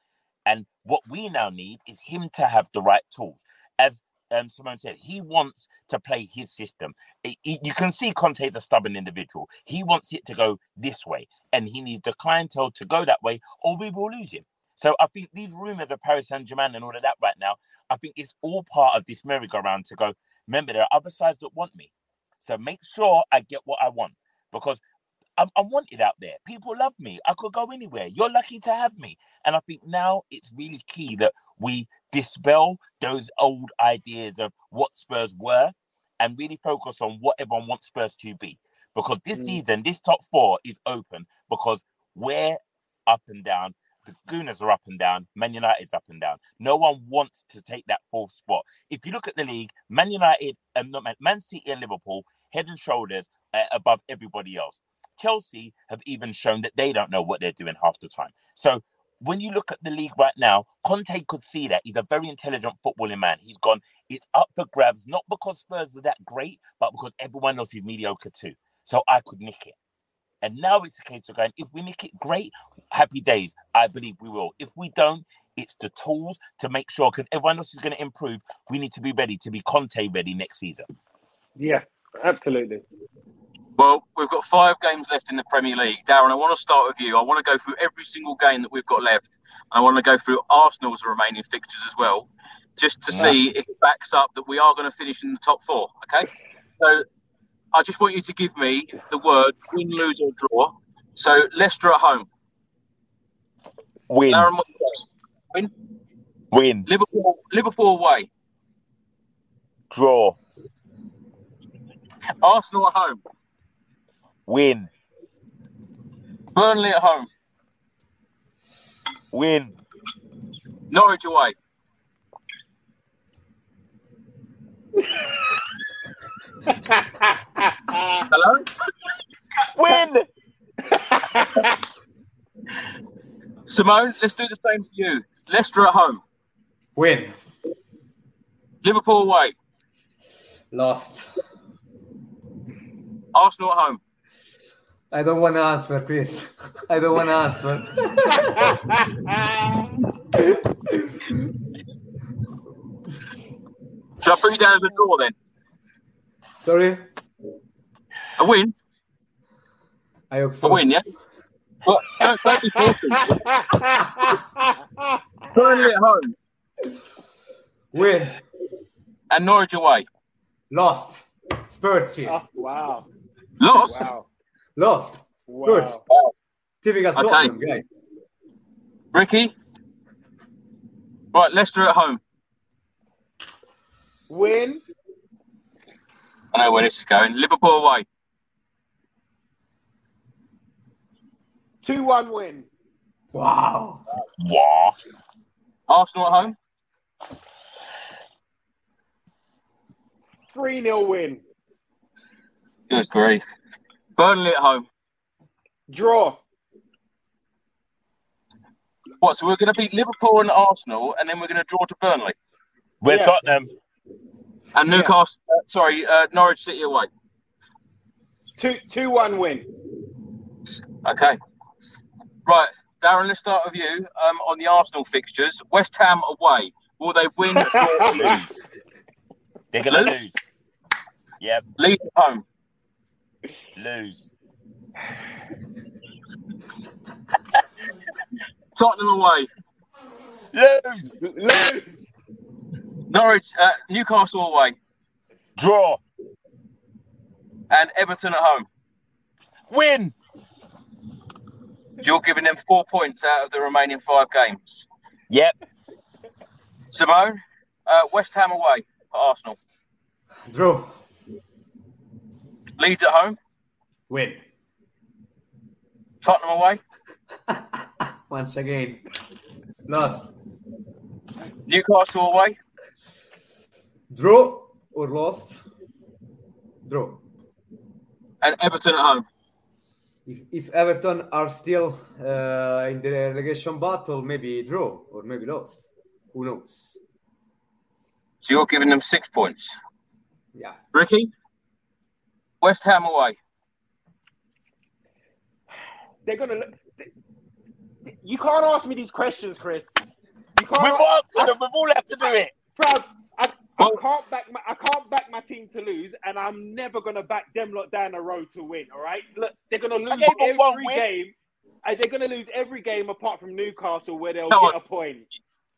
And what we now need is him to have the right tools. As um, Simone said, he wants to play his system. I- I- you can see Conte is a stubborn individual. He wants it to go this way, and he needs the clientele to go that way, or we will lose him. So I think these rumors of Paris Saint Germain and all of that right now, I think it's all part of this merry-go-round to go. Remember, there are other sides that want me, so make sure I get what I want because I'm, I'm wanted out there. People love me. I could go anywhere. You're lucky to have me, and I think now it's really key that we dispel those old ideas of what Spurs were and really focus on what everyone wants Spurs to be. Because this Mm. season, this top four is open because we're up and down. The Gooners are up and down. Man United's up and down. No one wants to take that fourth spot. If you look at the league, Man United, um, not Man, Man City and Liverpool, head and shoulders uh, above everybody else. Chelsea have even shown that they don't know what they're doing half the time. So when you look at the league right now, Conte could see that. He's a very intelligent footballing man. He's gone, it's up for grabs, not because Spurs are that great, but because everyone else is mediocre too. So I could nick it. And now it's a case of going, if we nick it, great, happy days. I believe we will. If we don't, it's the tools to make sure, because everyone else is going to improve. We need to be ready to be Conte ready next season. Yeah, absolutely. Well, we've got five games left in the Premier League. Darren, I want to start with you. I want to go through every single game that we've got left. I want to go through Arsenal's remaining fixtures as well, just to Yeah. see if it backs up that we are going to finish in the top four. Okay. So I just want you to give me the word win, lose, or draw. So Leicester at home. Win. Darren, what do you say? win. Win. Liverpool, Liverpool away. Draw. Arsenal at home. Win. Burnley at home. Win. Norwich away. Hello? Win. Simone, let's do the same for you. Leicester at home. Win. Liverpool away. Lost. Arsenal at home. I don't want to answer, please. I don't want to answer. Shall I put you down as a draw then? Sorry? A win? I hope so. A win, yeah? Well, don't, don't be forcing. Burnley at home. Win. And Norwich away. Lost. Spurs here. Oh, wow. Lost? Wow. Lost. Spurs. Wow. Typical Okay. Tottenham, guys. Ricky? Right, Leicester at home. Win. I know where this is going. Liverpool away. 2 1 win. Wow. Wow. Arsenal at home. 3 0 win. Good grief. Burnley at home. Draw. What? So we're going to beat Liverpool and Arsenal, and then we're going to draw to Burnley We're Yeah. Tottenham. and Newcastle. Uh, sorry, uh, Norwich City away. 2 2 1 win. Okay. Right, Darren. Let's start with you um, on the Arsenal fixtures. West Ham away. Will they win? draw, or lose? Lose. They're gonna Lose? lose. Yep. Leeds at home. Lose. Tottenham away. Lose. Lose. Norwich, uh, Newcastle away, Draw. and Everton at home. Win. So you're giving them four points out of the remaining five games. Yep. Simone, uh, West Ham away for Arsenal. Draw. Leeds at home. Win. Tottenham away. Once again. Lost. Newcastle away. Draw or lost? Draw. And Everton at home. If, if Everton are still uh, in the relegation battle, maybe draw or maybe lost. Who knows? So you're giving them six points. Yeah. Ricky, West Ham away. They're going to look. You can't ask me these questions, Chris. You can't. We've answered them. We've all had to do it. Bruv, I, I can't back my I can't back my team to lose, and I'm never gonna back them lot down the road to win. All right, look, they're gonna lose gave them every win. game. Uh, They're going to lose every game apart from Newcastle, where they'll No, get a point.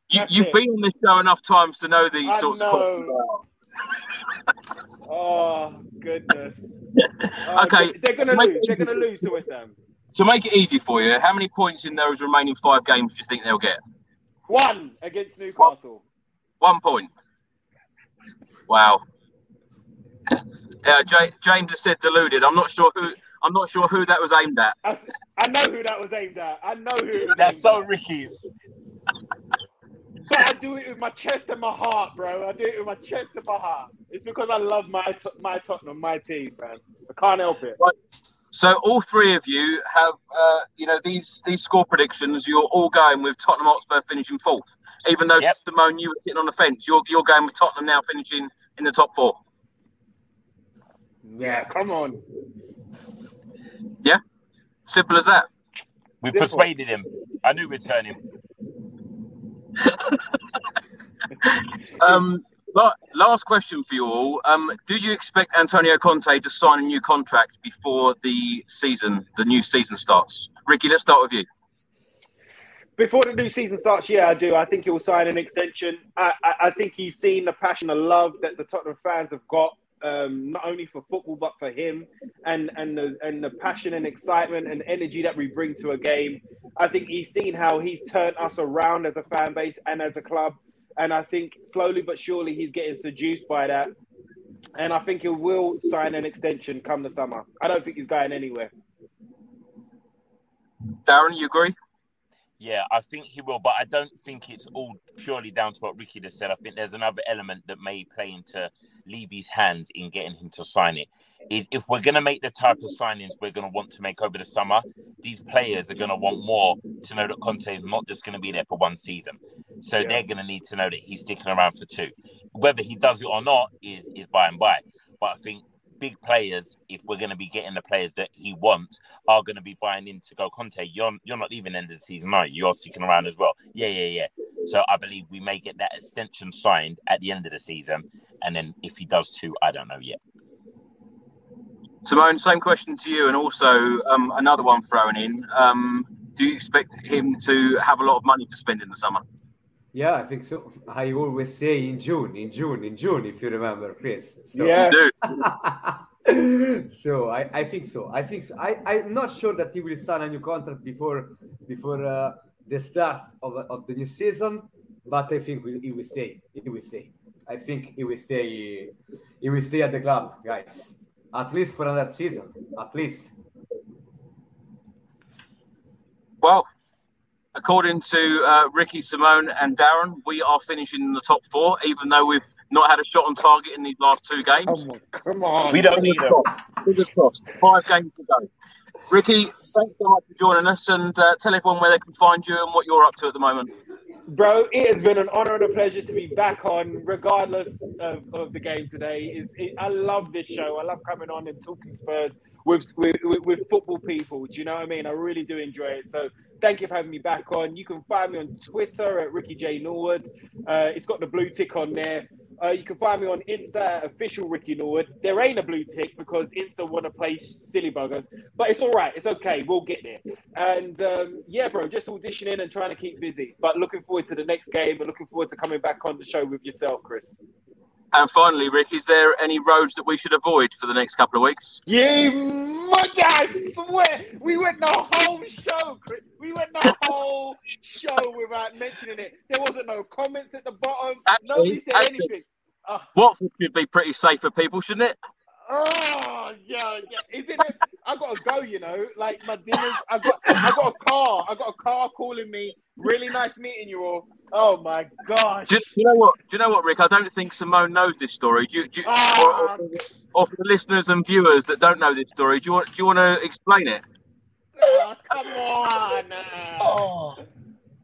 You, you've it. been on this show enough times to know these I sorts of know. questions. Oh goodness. Oh, Okay, they- they're going to lose. They're going to lose to West Ham. To make it easy for you, how many points in those remaining five games do you think they'll get? One against Newcastle. One point. Wow. Yeah, J- James has said deluded. I'm not sure who. I'm not sure who that was aimed at. I know who that was aimed at. I know who it was That's aimed so at. Ricky's. But I do it with my chest and my heart, bro. I do it with my chest and my heart. It's because I love my Tot- my Tottenham, my team, man. I can't help it. So all three of you have, uh, you know, these these score predictions. You're all going with Tottenham Hotspur finishing fourth, even though Yep. Simone, you were sitting on the fence. You're you're going with Tottenham now finishing in the top four. Yeah, come on. Yeah, simple as that. We Simple. persuaded him. I knew we'd turn him. Um, last question for you all. Um, do you expect Antonio Conte to sign a new contract before the season, the new season starts? Ricky, let's start with you. Before the new season starts, yeah, I do. I think he'll sign an extension. I, I, I think he's seen the passion and love that the Tottenham fans have got, um, not only for football but for him, and and the and the passion and excitement and energy that we bring to a game. I think he's seen how he's turned us around as a fan base and as a club, and I think slowly but surely he's getting seduced by that. And I think he will sign an extension come the summer. I don't think he's going anywhere. Darren, you agree? Yeah, I think he will, but I don't think it's all purely down to what Ricky just said. I think there's another element that may play into Levy's hands in getting him to sign it. Is if we're going to make the type of signings we're going to want to make over the summer, these players are going to want more to know that Conte is not just going to be there for one season. So Yeah. they're going to need to know that he's sticking around for two. Whether he does it or not is is by and by. But I think big players, if we're going to be getting the players that he wants, are going to be buying in to go. Conte, you're you're not leaving end of the season, are you? You're sticking around as well. Yeah, yeah, yeah. So I believe we may get that extension signed at the end of the season, and then if he does too, I don't know yet. Simone, same question to you, and also um, another one thrown in. Um, do you expect him to have a lot of money to spend in the summer? Yeah, I think so. I always say in June, in June, in June, if you remember, Chris. So, Yeah. So I, I think so. I think so. I, I'm not sure that he will sign a new contract before before uh, the start of, of the new season, but I think he will stay. He will stay. I think he will stay. He will stay at the club, guys. At least for another season. At least. Well, according to uh, Ricky, Simone, and Darren, we are finishing in the top four, even though we've not had a shot on target in these last two games. Come on, come on. We don't need him. Fingers crossed. Five games to go. Ricky, thanks so much for joining us, and uh, tell everyone where they can find you and what you're up to at the moment. Bro, it has been an honor and a pleasure to be back on, regardless of, of the game today. Is it, I love this show. I love coming on and talking Spurs with, with with with football people. Do you know what I mean? I really do enjoy it. So thank you for having me back on. You can find me on Twitter at Ricky J Norwood. Uh, it's got the blue tick on there. Uh, you can find me on Insta at official Ricky Norwood. There ain't a blue tick because Insta want to play silly buggers, but it's all right. It's okay. We'll get there. And um, yeah, bro, just auditioning and trying to keep busy. But looking forward to the next game and looking forward to coming back on the show with yourself, Chris. And finally, Rick, is there any roads that we should avoid for the next couple of weeks? Yeah, much I swear we went the whole show, Chris. We went the whole show without mentioning it. There wasn't no comments at the bottom. Actually- Nobody said actually- anything. Oh, Watford should be pretty safe for people, shouldn't it? Oh, yeah, yeah. Isn't it? I gotta go. You know, like my dinners. I got, I got a car. I got a car calling me. Really nice meeting you all. Oh my gosh. Do, do you know what? Do you know what, Rick? I don't think Simone knows this story. Do you, do you, Ah. or, or, or for the listeners and viewers that don't know this story, do you want? Do you want to explain it? Oh, come on. Oh,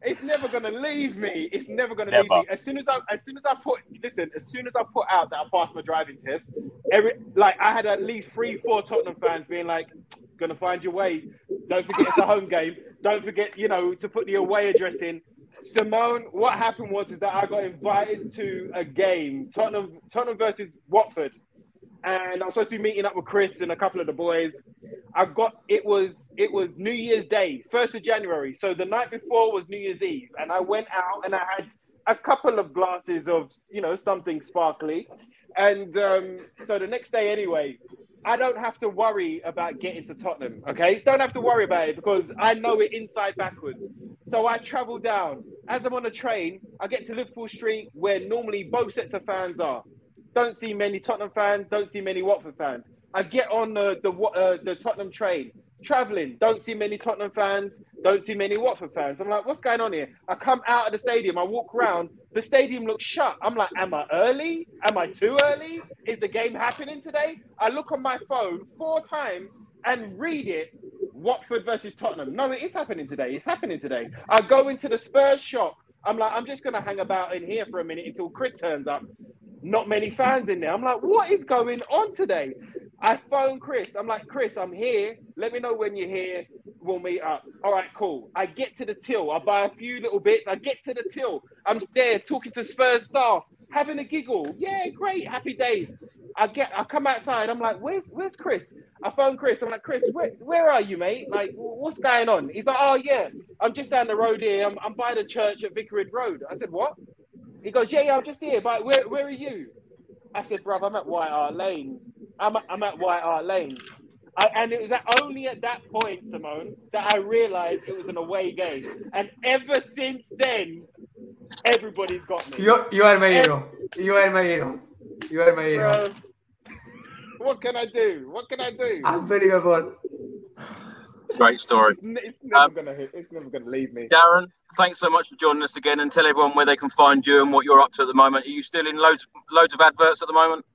It's never gonna leave me. It's never gonna Never. leave me. As soon as I, as soon as I put, listen, as soon as I put out that I passed my driving test, every like I had at least three, four Tottenham fans being like, "Gonna find your way. Don't forget it's a home game. Don't forget, you know, to put the away address in." Simone, what happened was is that I got invited to a game, Tottenham, Tottenham versus Watford, and I was supposed to be meeting up with Chris and a couple of the boys. I got it was it was New Year's Day, first of January. So the night before was New Year's Eve, and I went out and I had a couple of glasses of you know something sparkly, and um, so the next day anyway, I don't have to worry about getting to Tottenham. Okay, don't have to worry about it because I know it inside backwards. So I travel down. As I'm on a train, I get to Liverpool Street where normally both sets of fans are. Don't see many Tottenham fans. Don't see many Watford fans. I get on the the, uh, the Tottenham train, traveling. Don't see many Tottenham fans. Don't see many Watford fans. I'm like, what's going on here? I come out of the stadium. I walk around. The stadium looks shut. I'm like, am I early? Am I too early? Is the game happening today? I look on my phone four times and read it. Watford versus Tottenham. No, it is happening today. It's happening today. I go into the Spurs shop. I'm like, I'm just gonna hang about in here for a minute until Chris turns up not many fans in there. I'm like, what is going on today? I phone Chris. I'm like, Chris, I'm here. Let me know when you're here. We'll meet up. All right, cool. I get to the till. I buy a few little bits. I get to the till. I'm there talking to Spurs staff, having a giggle. Yeah, great. Happy days. I get I come outside, I'm like, where's where's Chris? I phone Chris, I'm like, Chris, where, where are you, mate? Like, what's going on? He's like, Oh yeah, I'm just down the road here. I'm, I'm by the church at Vicarage Road. I said, What? He goes, Yeah, yeah, I'm just here, but where where are you? I said, Bruv, I'm at White Hart Lane. I'm at, I'm at White Hart Lane. I, and it was at, only at that point, Simone, that I realized it was an away game. And ever since then, everybody's got me. You, you are my hero. You are my hero. You are my hero. Bro, what can I do? What can I do? Unbelievable. Great story. It's, n- it's never Um, gonna hit. It's never gonna leave me. Darren, thanks so much for joining us again, and tell everyone where they can find you and what you're up to at the moment. Are you still in loads loads of adverts at the moment?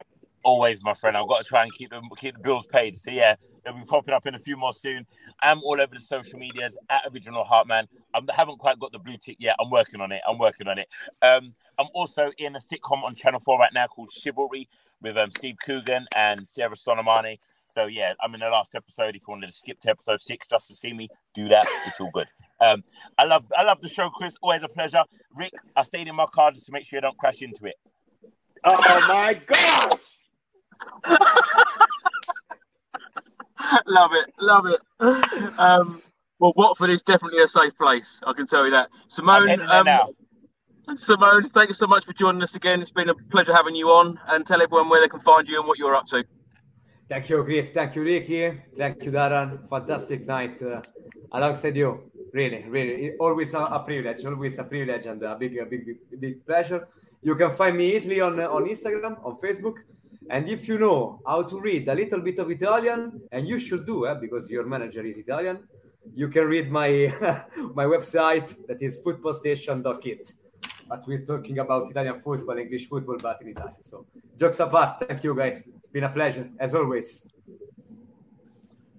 always, my friend. I've got to try and keep them keep the bills paid. So yeah, they'll be popping up in a few more soon. I'm all over the social medias at Original Heartman. I haven't quite got the blue tick yet. I'm working on it. I'm working on it. Um, I'm also in a sitcom on Channel Four right now called Chivalry with um, Steve Coogan and Sarah Solemani. So yeah, I'm in the last episode. If you wanted to skip to episode six just to see me, do that. It's all good. Um, I love I love the show, Chris. Always a pleasure. Rick, I stayed in my car just to make sure you don't crash into it. Oh my gosh! love it, love it. Um, well, Watford is definitely a safe place. I can tell you that. I'm Simone, there um, now. Simone, thank you so much for joining us again. It's been a pleasure having you on, and tell everyone where they can find you and what you're up to. Thank you, Chris. Thank you, Ricky. Thank you, Darren. Fantastic night uh, alongside you. Really, really. Always a, a privilege. Always a privilege and a big, a big, big, big pleasure. You can find me easily on uh, on Instagram, on Facebook. And if you know how to read a little bit of Italian, and you should do, eh, because your manager is Italian, you can read my my website that is footballstation.it. But we're talking about Italian football, English football, but in Italian. So jokes apart, thank you guys. It's been a pleasure as always.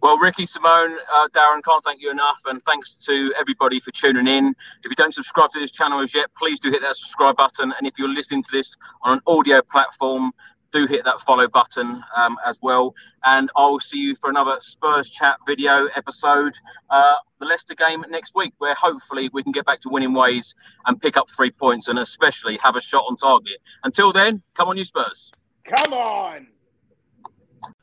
Well, Ricky, Simone, uh, Darren, can't thank you enough. And thanks to everybody for tuning in. If you don't subscribe to this channel as yet, please do hit that subscribe button. And if you're listening to this on an audio platform, do hit that follow button um, as well. And I will see you for another Spurs Chat video episode, uh, the Leicester game next week, where hopefully we can get back to winning ways and pick up three points and especially have a shot on target. Until then, come on, you Spurs. Come on!